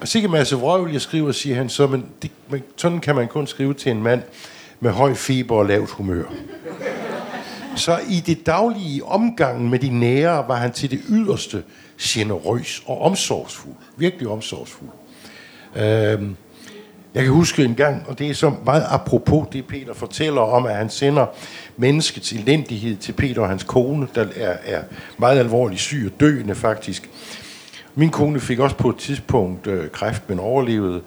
S1: Og sikke masse vrøvl, jeg skriver, siger han så, men, det, men sådan kan man kun skrive til en mand med høj feber og lavt humør. Så i det daglige omgang med de nære var han til det yderste generøs og omsorgsfuld. Virkelig omsorgsfuld. Øhm, jeg kan huske en gang, og det er så meget apropos det, Peter fortæller om, at han sender menneskets elendighed til Peter og hans kone, der er, er meget alvorligt syg og døende faktisk. Min kone fik også på et tidspunkt øh, kræft, men overlevede.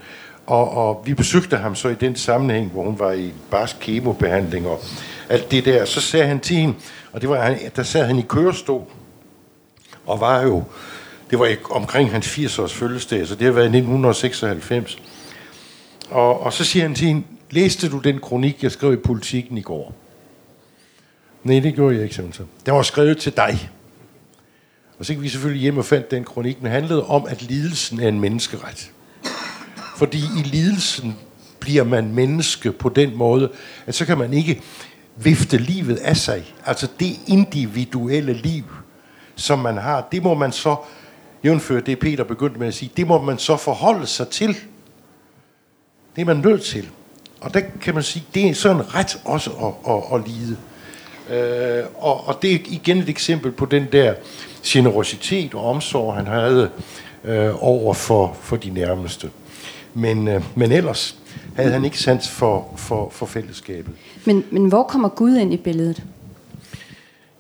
S1: Og, og vi besøgte ham så i den sammenhæng, hvor hun var i barsk kemobehandling og alt det der. Så sagde han til hende, og det var, han, der sad han i kørestol, og var jo, det var omkring hans 80-års fødselsdag, så det har været i 1996. Og, og så siger han til hende, læste du den kronik, jeg skrev i Politiken i går? Nej, det gjorde jeg ikke, simpelthen. Den var skrevet til dig. Og så gik vi selvfølgelig hjem og fandt den kronik, den handlede om, at lidelsen er en menneskeret. Fordi i lidelsen bliver man menneske på den måde, at så kan man ikke vifte livet af sig. Altså det individuelle liv, som man har, det må man så, jævnfør det Peter begyndte med at sige, det må man så forholde sig til. Det er man nødt til. Og der kan man sige, det er sådan en ret også at, at, at lide. Øh, og, og det er igen et eksempel på den der generositet og omsorg, han havde øh, over for, for de nærmeste. Men, øh, men ellers havde han ikke sans for, for, for fællesskabet.
S3: Men, men hvor kommer Gud ind i billedet?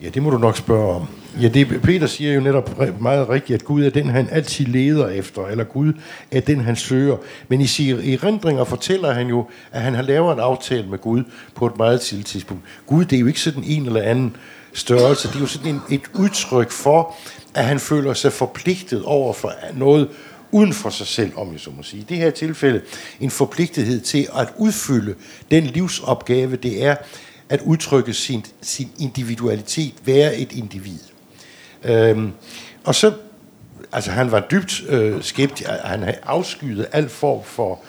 S1: Ja, det må du nok spørge om. Ja, det, Peter siger jo netop meget rigtigt, at Gud er den, han altid leder efter, eller Gud er den, han søger. Men i sine erindringer fortæller han jo, at han har lavet en aftale med Gud på et meget tidligt tidspunkt. Gud, det er jo ikke sådan en eller anden størrelse. Det er jo sådan en, et udtryk for, at han føler sig forpligtet over for noget uden for sig selv, om jeg så må sige. I det her tilfælde en forpligtethed til at udfylde den livsopgave, det er at udtrykke sin, sin individualitet, være et individ. Øhm, og så, altså han var dybt øh, skeptisk, han havde afskyet al form for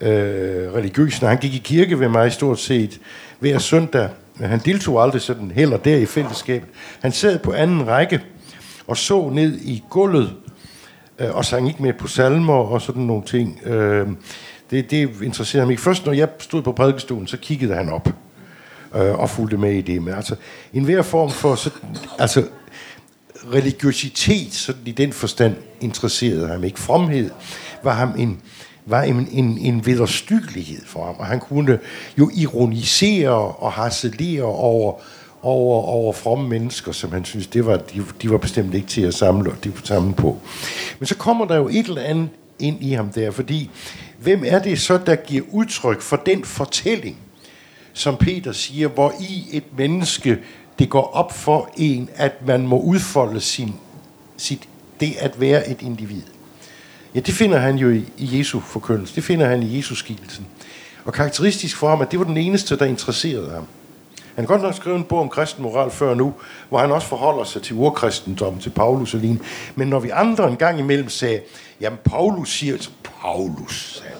S1: øh, religiøs, når han gik i kirke ved mig stort set hver søndag, han deltog aldrig sådan heller der i fællesskabet. Han sad på anden række og så ned i gulvet øh, og sang ikke med på salmer og sådan nogle ting. Øh, det, det interesserede mig ikke. Først når jeg stod på prædikestolen, så kiggede han op øh, og fulgte med i det. Men altså, en hver form for så, altså, religiøsitet, sådan i den forstand, interesserede ham ikke. Fromhed var ham en, var en, en, en vederstyggelighed for ham, og han kunne jo ironisere og harcelere over, over, over fromme mennesker, som han synes, det var, de, de var bestemt ikke til at samle, de samle på. Men så kommer der jo et eller andet ind i ham der, fordi hvem er det så, der giver udtryk for den fortælling, som Peter siger, hvor i et menneske, det går op for en, at man må udfolde sin, sit, det at være et individ. Ja, det finder han jo i, i Jesu forkyndelse. Det finder han i Jesu skikkelsen. Og karakteristisk for ham, at det var den eneste, der interesserede ham. Han kan godt nok skrive en bog om kristen moral før nu, hvor han også forholder sig til urkristendom, til Paulus og lignende. Men når vi andre en gang imellem sagde, jamen Paulus siger, så Paulus, sagde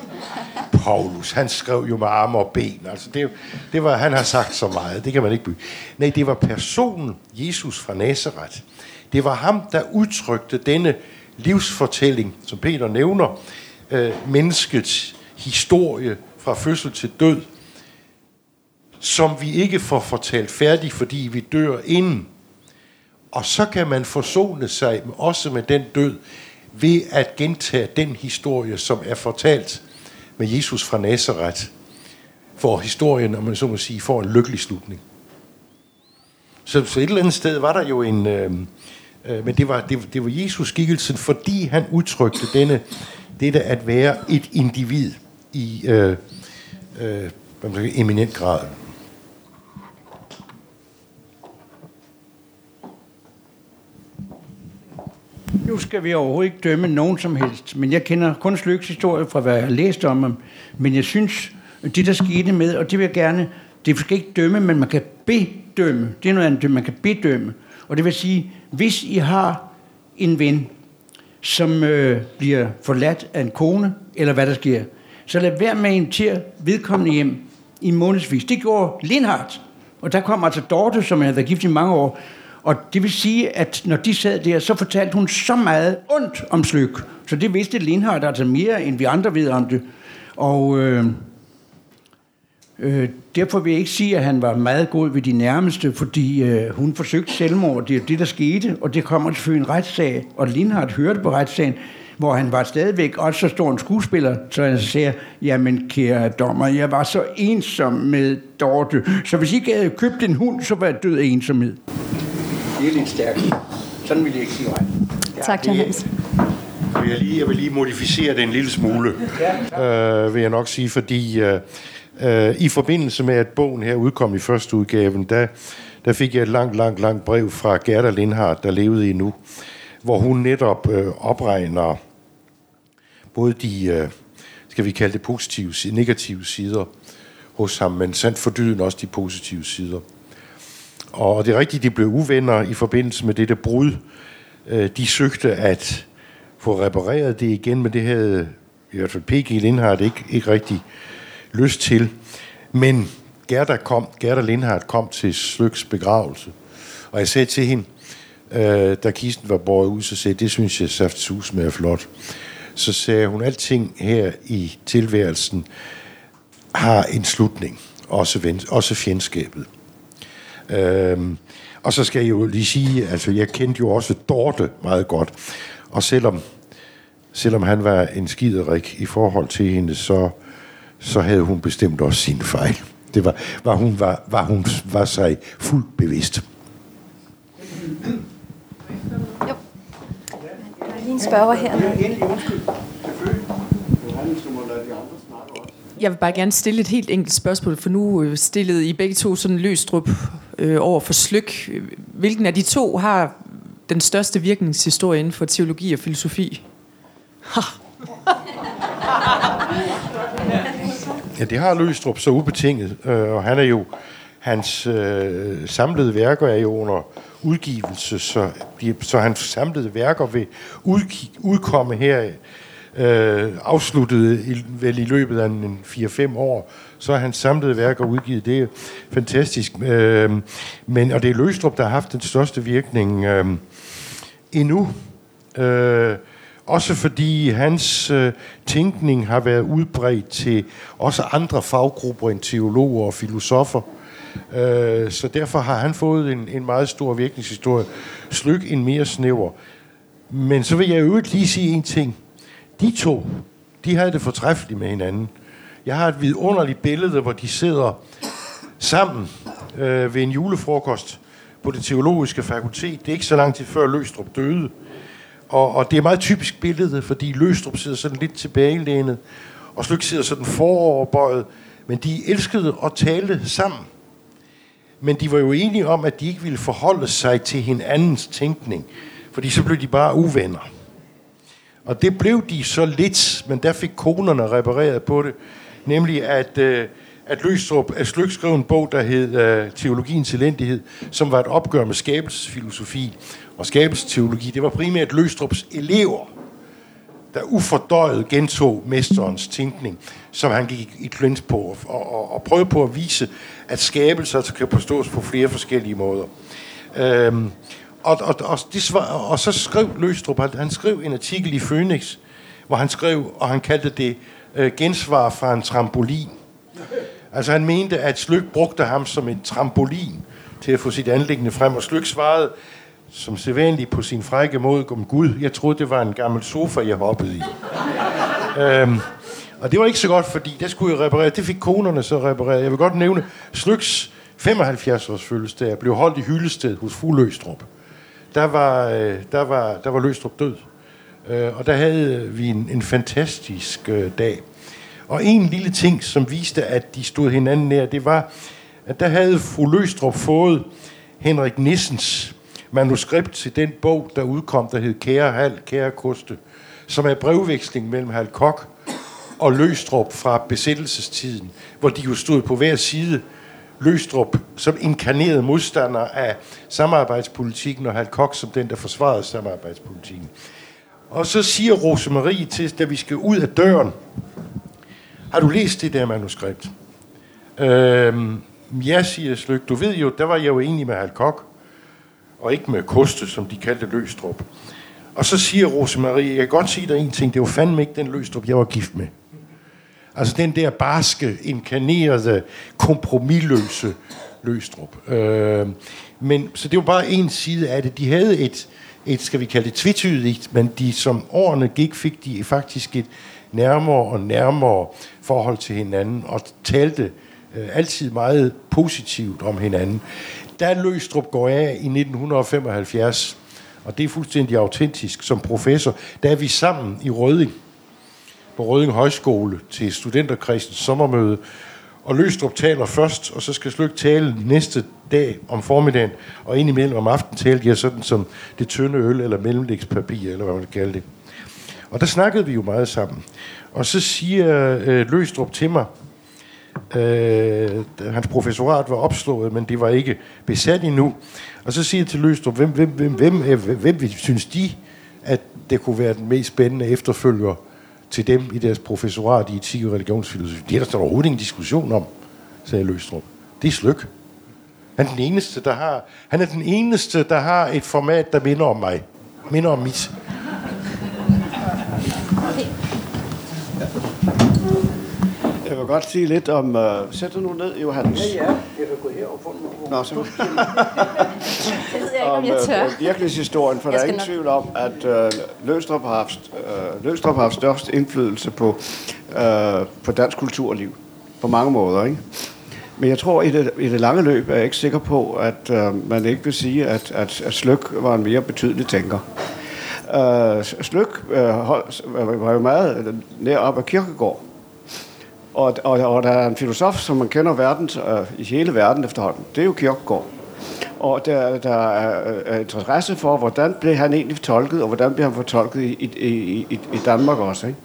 S1: Paulus, han skrev jo med arme og ben. Altså det, det var, han har sagt så meget, det kan man ikke bygge. Nej, det var personen, Jesus fra Nazareth. Det var ham, der udtrykte denne livsfortælling, som Peter nævner, øh, menneskets historie fra fødsel til død, som vi ikke får fortalt færdig, fordi vi dør inden. Og så kan man forsone sig også med den død, ved at gentage den historie, som er fortalt med Jesus fra Nazareth, for historien, om man så må sige, får en lykkelig slutning. Så, så et eller andet sted var der jo en... Øh, øh, men det var, det, det var Jesus skikkelsen, fordi han udtrykte denne, dette at være et individ i øh, øh, eminent grad.
S4: Nu skal vi overhovedet ikke dømme nogen som helst, men jeg kender kun Slyks historie fra, hvad jeg har læst om ham. Men jeg synes, det der skete med, og det vil jeg gerne, det skal ikke dømme, men man kan bedømme. Det er noget andet, man kan bedømme. Og det vil sige, hvis I har en ven, som øh, bliver forladt af en kone, eller hvad der sker, så lad være med at invitere vedkommende hjem i månedsvis. Det gjorde Lindhardt. Og der kom altså Dorte, som havde været gift i mange år, og det vil sige, at når de sad der, så fortalte hun så meget ondt om Slyk. Så det vidste Lindhardt altså mere, end vi andre ved om det. Og øh, Øh, derfor vil jeg ikke sige, at han var meget god ved de nærmeste, fordi øh, hun forsøgte selvmord. Det er det, der skete, og det kommer selvfølgelig en retssag. Og Lindhardt hørte på retssagen, hvor han var stadigvæk også så stor en skuespiller, så han siger, jamen kære dommer, jeg var så ensom med Dorte, så hvis I ikke havde købt en hund, så var jeg død af ensomhed. Er lidt stærkt. Sådan vil jeg ikke sige ret.
S3: Ja, tak, John Hans.
S1: Jeg vil, lige, jeg vil lige modificere det en lille smule, øh, vil jeg nok sige, fordi øh, øh, i forbindelse med, at bogen her udkom i første udgaven, der, der fik jeg et langt, langt, langt brev fra Gerda Lindhardt, der levede endnu, hvor hun netop øh, opregner både de, øh, skal vi kalde det positive, negative sider hos ham, men sandt for dyden også de positive sider. Og det er rigtigt, de blev uvenner i forbindelse med dette brud. Øh, de søgte at få repareret det igen, men det havde i hvert fald P.G. Lindhardt ikke, ikke rigtig lyst til. Men Gerda, kom, Gerda Lindhardt kom til Slyks begravelse, og jeg sagde til hende, øh, da kisten var båret ud, så sagde det synes jeg saft sus med er flot. Så sagde hun, alting her i tilværelsen har en slutning, også, ven, også fjendskabet. Øhm, og så skal jeg jo lige sige, altså jeg kendte jo også Dorte meget godt, og selvom, selvom han var en skiderik i forhold til hende, så, så havde hun bestemt også sine fejl. Det var, var hun var, var hun var sig fuldt bevidst.
S3: Jo. Der er lige en spørger her.
S6: Jeg vil bare gerne stille et helt enkelt spørgsmål, for nu øh, stillede I begge to sådan løstrup øh, over for slyk. Hvilken af de to har den største virkningshistorie inden for teologi og filosofi? Ha.
S1: Ja, det har Løstrup så ubetinget, øh, og han er jo, hans øh, samlede værker er jo under udgivelse, så, de, så hans samlede værker vil udkomme her, øh, afsluttet i, vel i løbet af en 4-5 år, så er hans samlede værker udgivet. Det er fantastisk. Øh, men, og det er Løstrup, der har haft den største virkning øh, endnu. Øh, også fordi hans øh, tænkning har været udbredt til også andre faggrupper end teologer og filosofer. Øh, så derfor har han fået en, en meget stor virkningshistorie. Slyk en mere snæver. Men så vil jeg jo lige sige en ting. De to, de havde det fortræffeligt med hinanden. Jeg har et vidunderligt billede, hvor de sidder sammen øh, ved en julefrokost på det teologiske fakultet. Det er ikke så lang tid før Løstrup døde. Og, og det er meget typisk billede, fordi Løstrup sidder sådan lidt tilbagelænet, og Slyk sidder sådan foroverbøjet. Men de elskede at tale sammen. Men de var jo enige om, at de ikke ville forholde sig til hinandens tænkning, fordi så blev de bare uvenner. Og det blev de så lidt, men der fik konerne repareret på det, nemlig at, øh, at Løstrup, at Slyk skrev en bog, der hed øh, Teologiens elendighed, som var et opgør med skabelsesfilosofi og skabelsesteologi. Det var primært Løstrups elever, der ufordøjet gentog mesterens tænkning, som han gik i klins på, og, og, og prøvede på at vise, at skabelser altså kan forstås på flere forskellige måder. Øhm, og, og, og, det var, og så skrev Løstrup, han, han skrev en artikel i Phoenix, hvor han skrev, og han kaldte det øh, gensvar fra en trampolin. Altså han mente, at Slyk brugte ham som en trampolin til at få sit anlæggende frem, og Slyk svarede som sædvanligt på sin frække måde om Gud. Jeg troede, det var en gammel sofa, jeg hoppede i. øhm, og det var ikke så godt, fordi det skulle jeg reparere. Det fik konerne så repareret. Jeg vil godt nævne, Slyks 75-års fødselsdag blev holdt i Hyldested hos Fru Løstrup. Der var, øh, der var, der var Løstrup død. Øh, og der havde vi en, en fantastisk øh, dag. Og en lille ting, som viste, at de stod hinanden nær, det var, at der havde fru Løstrup fået Henrik Nissens manuskript til den bog, der udkom, der hed Kære Hal, Kære Koste, som er brevveksling mellem Hal Kok og Løstrup fra besættelsestiden, hvor de jo stod på hver side. Løstrup som inkarneret modstander af samarbejdspolitikken, og Hal Koch som den, der forsvarede samarbejdspolitikken. Og så siger Rosemarie til, da vi skal ud af døren, har du læst det der manuskript? Øhm, ja, siger Slyk. Du ved jo, der var jeg jo enig med Hal Koch, og ikke med Koste, som de kaldte Løstrup. Og så siger Rosemarie, jeg kan godt sige dig en ting, det var fandme ikke den Løstrup, jeg var gift med. Altså den der barske, inkarnerede, kompromilløse Løstrup. Øh, men, så det var bare en side af det. De havde et, et skal vi kalde det tvetydigt, men de som årene gik, fik de faktisk et nærmere og nærmere forhold til hinanden, og talte øh, altid meget positivt om hinanden. Da Løstrup går af i 1975, og det er fuldstændig autentisk, som professor, der er vi sammen i Røding, på Røding Højskole til studenterkredsens sommermøde, og Løstrup taler først, og så skal Sløk tale næste dag om formiddagen, og indimellem om aftenen talte jeg sådan som det tynde øl, eller mellemlægspapir, eller hvad man kalder det. Og der snakkede vi jo meget sammen. Og så siger øh, Løstrup til mig, øh, hans professorat var opslået, men det var ikke besat endnu. Og så siger jeg til Løstrup, hvem, hvem, hvem, hvem, øh, hvem, hvem synes de, at det kunne være den mest spændende efterfølger til dem i deres professorat i etik og religionsfilosofi. Det er der står overhovedet ingen diskussion om, sagde Løstrup. Det er Slyk. Han er den eneste, der har, han er den eneste, der har et format, der minder om mig. Minder om mit.
S5: Jeg vil godt sige lidt om... Uh, sæt dig nu ned, Johannes.
S4: Ja, ja. Jeg kan gå her og få den
S5: Nå, så,
S3: Det ved jeg ikke, om jeg
S5: øh,
S3: tør.
S5: virkelighedshistorien, for
S3: Jeg
S5: der er ingen
S3: nok-
S5: tvivl om, at øh, Løstrup, har haft, øh, Løstrup har haft størst indflydelse på, øh, på dansk kulturliv. På mange måder, ikke? Men jeg tror, i det, i det lange løb er jeg ikke sikker på, at øh, man ikke vil sige, at, at, at Slyk var en mere betydelig tænker. Øh, Slyk øh, hold, var jo meget nær op af Kirkegård. Og, og, og der er en filosof, som man kender verden, øh, i hele verden efterhånden. Det er jo Kierkegaard. Og der, der er, øh, er interesse for, hvordan blev han egentlig tolket, og hvordan blev han fortolket i, i, i, i Danmark også. Ikke?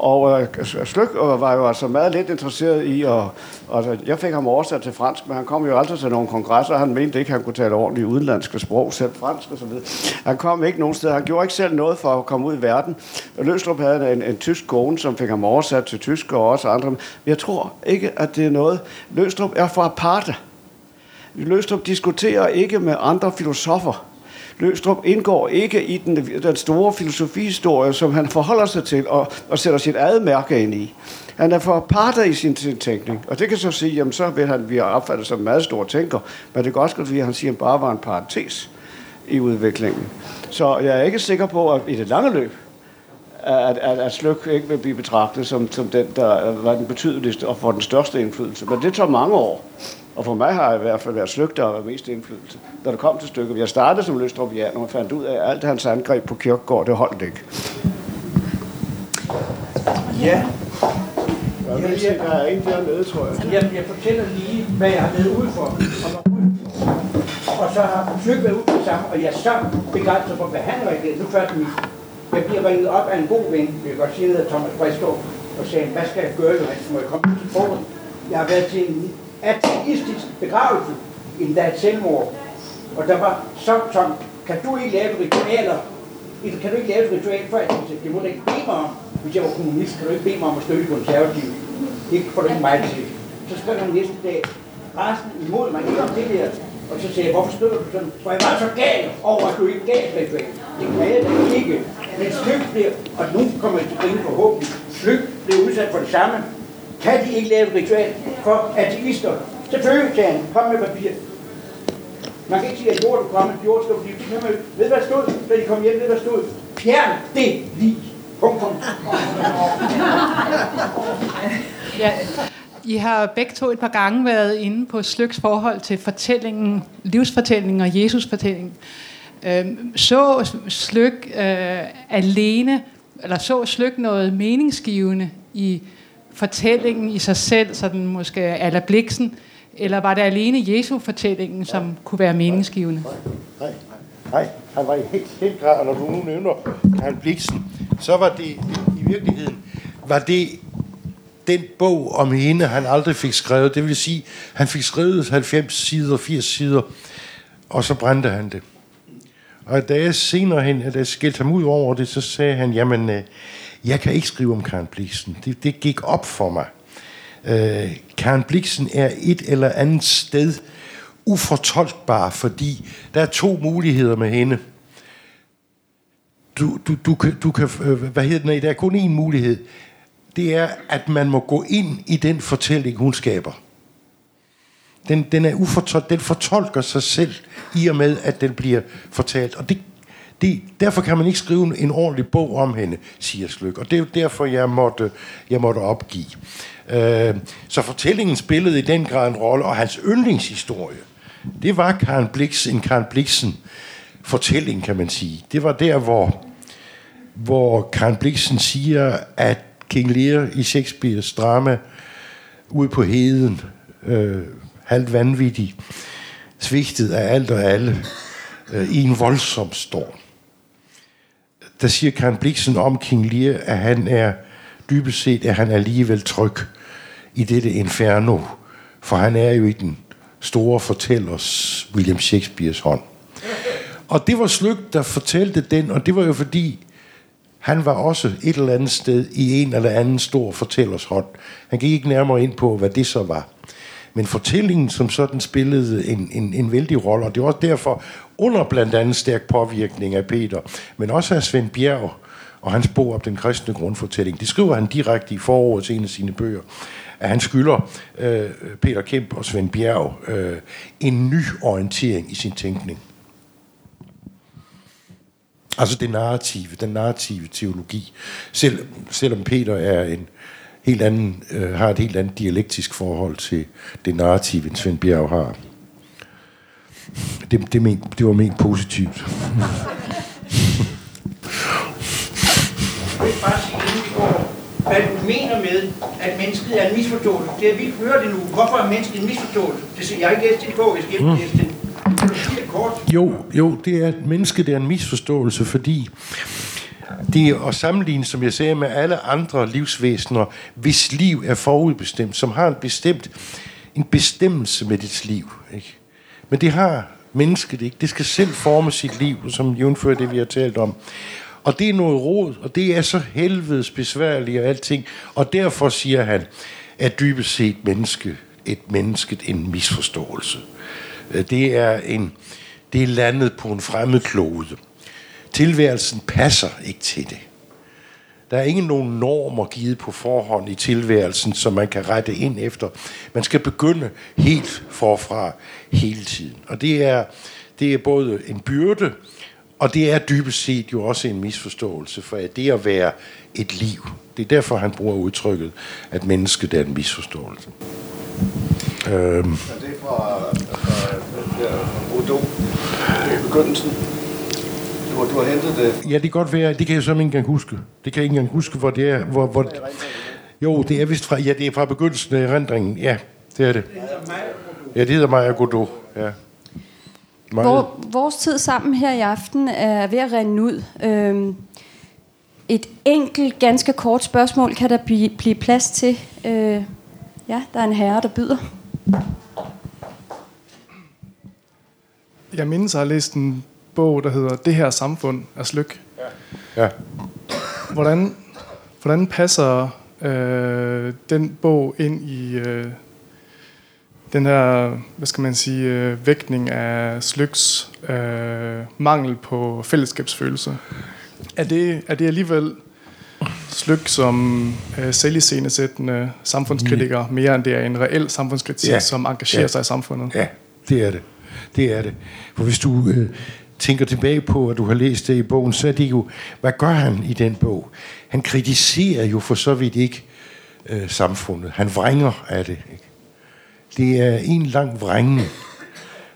S5: Og øh, Slyk øh, var jo altså meget lidt interesseret i, og, og jeg fik ham oversat til fransk, men han kom jo aldrig til nogle kongresser, han mente ikke, at han kunne tale ordentligt udenlandske sprog, selv fransk og så videre. Han kom ikke nogen steder, han gjorde ikke selv noget for at komme ud i verden. Løstrup havde en, en tysk kone, som fik ham oversat til tysk og også andre. Men jeg tror ikke, at det er noget. Løstrup er fra aparte. Løstrup diskuterer ikke med andre filosofer. Løstrup indgår ikke i den, den store filosofihistorie, som han forholder sig til og, og sætter sit eget mærke ind i. Han er for parter i sin sin tænkning, og det kan så sige, jamen så vil han blive opfattet som en meget stor tænker, men det kan også godt være, at han siger, at han bare var en parentes i udviklingen. Så jeg er ikke sikker på, at i det lange løb, at, at, at Sløk ikke vil blive betragtet som, som den, der var den betydeligste og får den største indflydelse. Men det tager mange år. Og for mig har det i hvert fald været Slyk, der har været mest indflydelse. Da det kom til stykket. Jeg startede som Løstrupian, og fandt ud af, at alt hans angreb på Kirkegaard, det holdt ikke.
S4: Ja,
S5: Jeg vil sige, der er en dernede, tror jeg.
S4: Jamen, jeg fortæller lige, hvad jeg har været ude for. Og, ude. og så har Flyk været ude for det samme, og jeg er så begejstret for, hvad han reagerede. Nu først mit. Jeg bliver ringet op af en god ven, vil jeg godt sige, der hedder Thomas Briskov, og sagde, hvad skal jeg gøre, Johannes? Må jeg komme ud til foråret? Jeg har været til en ateistisk begravelse, end endda et selvmord. Og der var så som, Kan du ikke lave ritualer? Kan du ikke lave et ritual for, at det må du ikke bede mig om. Hvis jeg var kommunist, kan du ikke bede mig om at støtte konservative. Det får du ikke mig til. Så skrev han næste dag, resten imod mig, ikke om det der. Og så sagde jeg, hvorfor støtter du sådan? For jeg var så gal over, at du ikke gav et ritual. Det kan jeg da ikke. Men Slyk bliver, og nu kommer jeg til at grine forhåbentlig, Slyk bliver udsat for det samme. Kan de ikke lave et ritual for ateister? Selvfølgelig, kan han, kom med papir. Man kan ikke sige, at jord du komme, jord skal du blive. Ved hvad stod, da de kom hjem? Ved hvad der stod? Fjern det lige. Punktum.
S7: Ja, I har begge to et par gange været inde på Slyks forhold til fortællingen, livsfortællingen og Jesusfortællingen. Øhm, så Slyk øh, alene, eller så Slyk noget meningsgivende i fortællingen i sig selv, sådan måske Alla Bliksen, eller var det alene Jesu-fortællingen, som kunne være meningsgivende?
S1: Nej, nej, han var i helt, helt grad, og når du nu nævner Karl Bliksen, så var det i virkeligheden, var det den bog om hende, han aldrig fik skrevet. Det vil sige, han fik skrevet 90 sider, 80 sider, og så brændte han det. Og da jeg senere hen, da jeg skældte ham ud over det, så sagde han, jamen, øh, jeg kan ikke skrive om Karen Bliksen. Det, det gik op for mig. Øh, Karen Bliksen er et eller andet sted ufortolkbar, fordi der er to muligheder med hende. Du, du, du, kan, du kan, øh, hvad hedder den, der er kun én mulighed. det er, at man må gå ind i den fortælling, hun skaber. Den, den, er ufortol- den fortolker sig selv i og med, at den bliver fortalt. Og det, det, derfor kan man ikke skrive en ordentlig bog om hende, siger Slyk. Og det er jo derfor, jeg måtte, jeg måtte opgive. Øh, så fortællingen spillede i den grad en rolle, og hans yndlingshistorie, det var Karen Blix, en Karen Blixen fortælling, kan man sige. Det var der, hvor, hvor Karen Blixen siger, at King Lear i Shakespeares drama ude på heden, øh, halvt vanvittig, svigtet af alt og alle, øh, i en voldsom storm. Der siger Karen Bliksen om King Lear, at han er dybest set, at han er alligevel tryg i dette inferno, for han er jo i den store fortællers William Shakespeares hånd. Og det var Slyk, der fortalte den, og det var jo fordi, han var også et eller andet sted i en eller anden stor fortællers hånd. Han gik ikke nærmere ind på, hvad det så var. Men fortællingen som sådan spillede en, en, en vældig rolle, og det var også derfor under blandt andet stærk påvirkning af Peter, men også af Svend Bjerg og hans bog op den kristne grundfortælling. Det skriver han direkte i foråret til en af sine bøger, at han skylder øh, Peter Kemp og Svend Bjerg øh, en ny orientering i sin tænkning. Altså det narrative, den narrative teologi. Selv, selvom Peter er en helt anden, øh, har et helt andet dialektisk forhold til det narrative, end Svend Bjerg har. Det, det, men, det var ment positivt.
S4: Jeg vil bare sige, inden vi går, hvad du mener med, at mennesket er en misforståelse. Det er, vi hører det nu. Hvorfor er mennesket en misforståelse? Det jeg ikke læst det på, jeg skal ikke læse det.
S1: Jo, jo, det er at mennesket er en misforståelse, fordi det er at sammenligne, som jeg sagde, med alle andre livsvæsener, hvis liv er forudbestemt, som har en bestemt en bestemmelse med dit liv. Ikke? Men det har mennesket ikke. Det skal selv forme sit liv, som jævnfører det, vi har talt om. Og det er noget råd, og det er så helvedes besværligt og alting. Og derfor siger han, at dybest set menneske, et menneske en misforståelse. Det er, en, det er landet på en fremmed klode. Tilværelsen passer ikke til det. Der er ikke nogen normer givet på forhånd i tilværelsen, som man kan rette ind efter. Man skal begynde helt forfra hele tiden. Og det er, det er både en byrde, og det er dybest set jo også en misforståelse, for at det at være et liv, det er derfor, han bruger udtrykket, at mennesket er en misforståelse.
S5: Øhm. Er det fra, fra, fra Odo i begyndelsen? Du har, du har hentet det?
S1: Ja, det kan godt være. Det kan jeg så ikke engang huske. Det kan jeg ikke engang huske, hvor det er. Hvor, hvor, jo, det er vist fra, ja, det er fra begyndelsen af erindringen. Ja, det er det. Ja, det hedder Maja Godot. Ja.
S3: Hvor, vores tid sammen her i aften er ved at rende ud. Øhm, et enkelt, ganske kort spørgsmål kan der blive, blive plads til. Øh, ja, der er en herre, der byder.
S8: Jeg mindes, at jeg har læst en bog, der hedder Det her samfund af Slyk.
S1: Ja. ja.
S8: Hvordan, hvordan passer øh, den bog ind i øh, den her, hvad skal man sige, øh, vægtning af Slyks øh, mangel på fællesskabsfølelse? Er det, er det alligevel Slyk som øh, selviscenesættende samfundskritiker, mere end det er en reel samfundskritik, ja. som engagerer ja. sig i samfundet?
S1: Ja, det er det. Det er det. For hvis du øh, tænker tilbage på, at du har læst det i bogen, så er det jo, hvad gør han i den bog? Han kritiserer jo for så vidt ikke øh, samfundet. Han vrænger af det. Ikke? Det er en lang vrængen.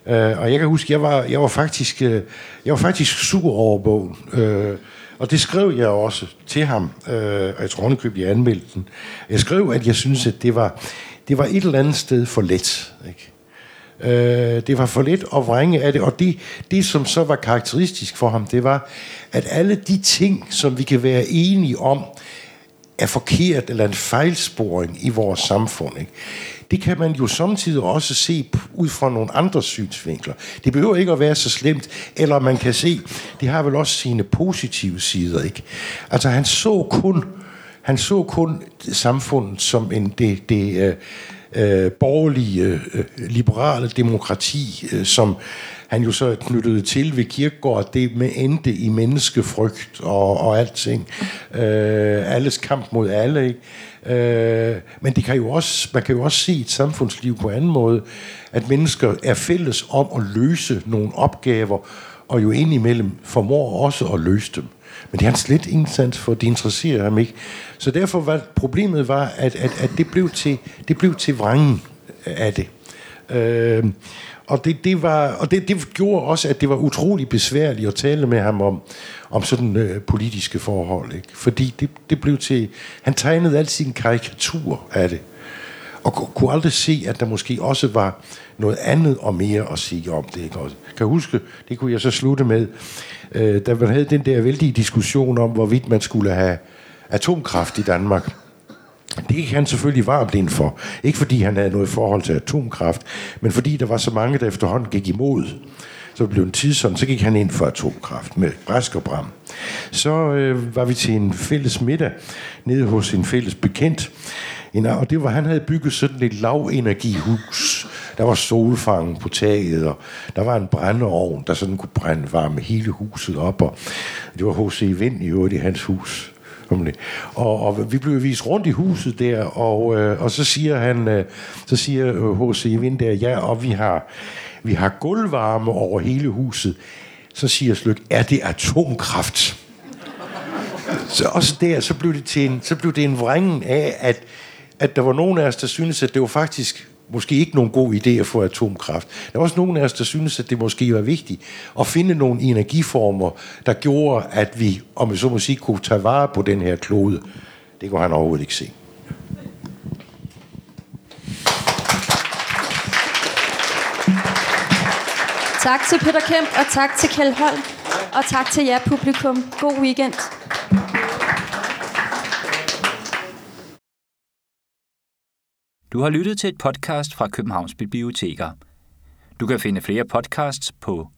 S1: Øh, og jeg kan huske, jeg var, jeg var faktisk, øh, jeg var faktisk sur over bogen. Øh, og det skrev jeg også til ham, øh, og jeg tror, han jeg anmeldte den. Jeg skrev, at jeg synes, at det var, det var et eller andet sted for let. Ikke? Øh, det var for lidt at vrænge af det, og det, det, som så var karakteristisk for ham, det var, at alle de ting, som vi kan være enige om, er forkert eller en fejlsporing i vores samfund. Ikke? det kan man jo samtidig også se ud fra nogle andre synsvinkler. Det behøver ikke at være så slemt, eller man kan se, det har vel også sine positive sider, ikke? Altså han så kun, han så kun samfundet som en, det, det, øh, øh, borgerlige, øh, liberale demokrati, øh, som han jo så knyttede til ved Kirkegaard, det med endte i menneskefrygt og, og alting. Øh, alles kamp mod alle, ikke? Øh, men det kan jo også, man kan jo også se et samfundsliv på en anden måde, at mennesker er fælles om at løse nogle opgaver, og jo indimellem formår også at løse dem. Men det er altså han slet ingen sans for, det interesserer ham ikke. Så derfor var problemet var, at, at, at det, blev til, det blev til vrangen af det. Øh, og det, det, var, og det, det gjorde også, at det var utrolig besværligt at tale med ham om, om sådan øh, politiske forhold. Ikke? Fordi det, det blev til... Han tegnede altid en karikatur af det. Og kunne aldrig se, at der måske også var noget andet og mere at sige om det. Ikke? Og kan huske, det kunne jeg så slutte med, øh, da man havde den der vældige diskussion om, hvorvidt man skulle have atomkraft i Danmark. Det gik han selvfølgelig varmt ind for. Ikke fordi han havde noget forhold til atomkraft, men fordi der var så mange, der efterhånden gik imod. Så blev en tid sådan, så gik han ind for atomkraft med Brask og Bram. Så øh, var vi til en fælles middag nede hos en fælles bekendt. En, og det var, han havde bygget sådan et lavenergihus. Der var solfangen på taget, og der var en brændeovn, der sådan kunne brænde varme hele huset op. Og det var H.C. Vind i øvrigt i hans hus. Og, og vi blev vist rundt i huset der, og, øh, og så siger han, øh, så siger øh, H.C. Vind der, ja, og vi har, vi har gulvvarme over hele huset. Så siger Slyk, er det atomkraft? Så også der, så blev det, til en, så blev det en vrængen af, at, at der var nogen af os, der syntes, at det var faktisk måske ikke nogen god idé at få atomkraft. Der var også nogen af os, der synes, at det måske var vigtigt at finde nogle energiformer, der gjorde, at vi, om vi så må sige, kunne tage vare på den her klode. Det kunne han overhovedet ikke se.
S3: Tak til Peter Kemp, og tak til Kjeld Holm, og tak til jer publikum. God weekend.
S2: Du har lyttet til et podcast fra Københavns Biblioteker. Du kan finde flere podcasts på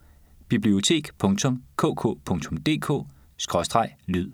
S2: bibliotek.kk.dk-lyd.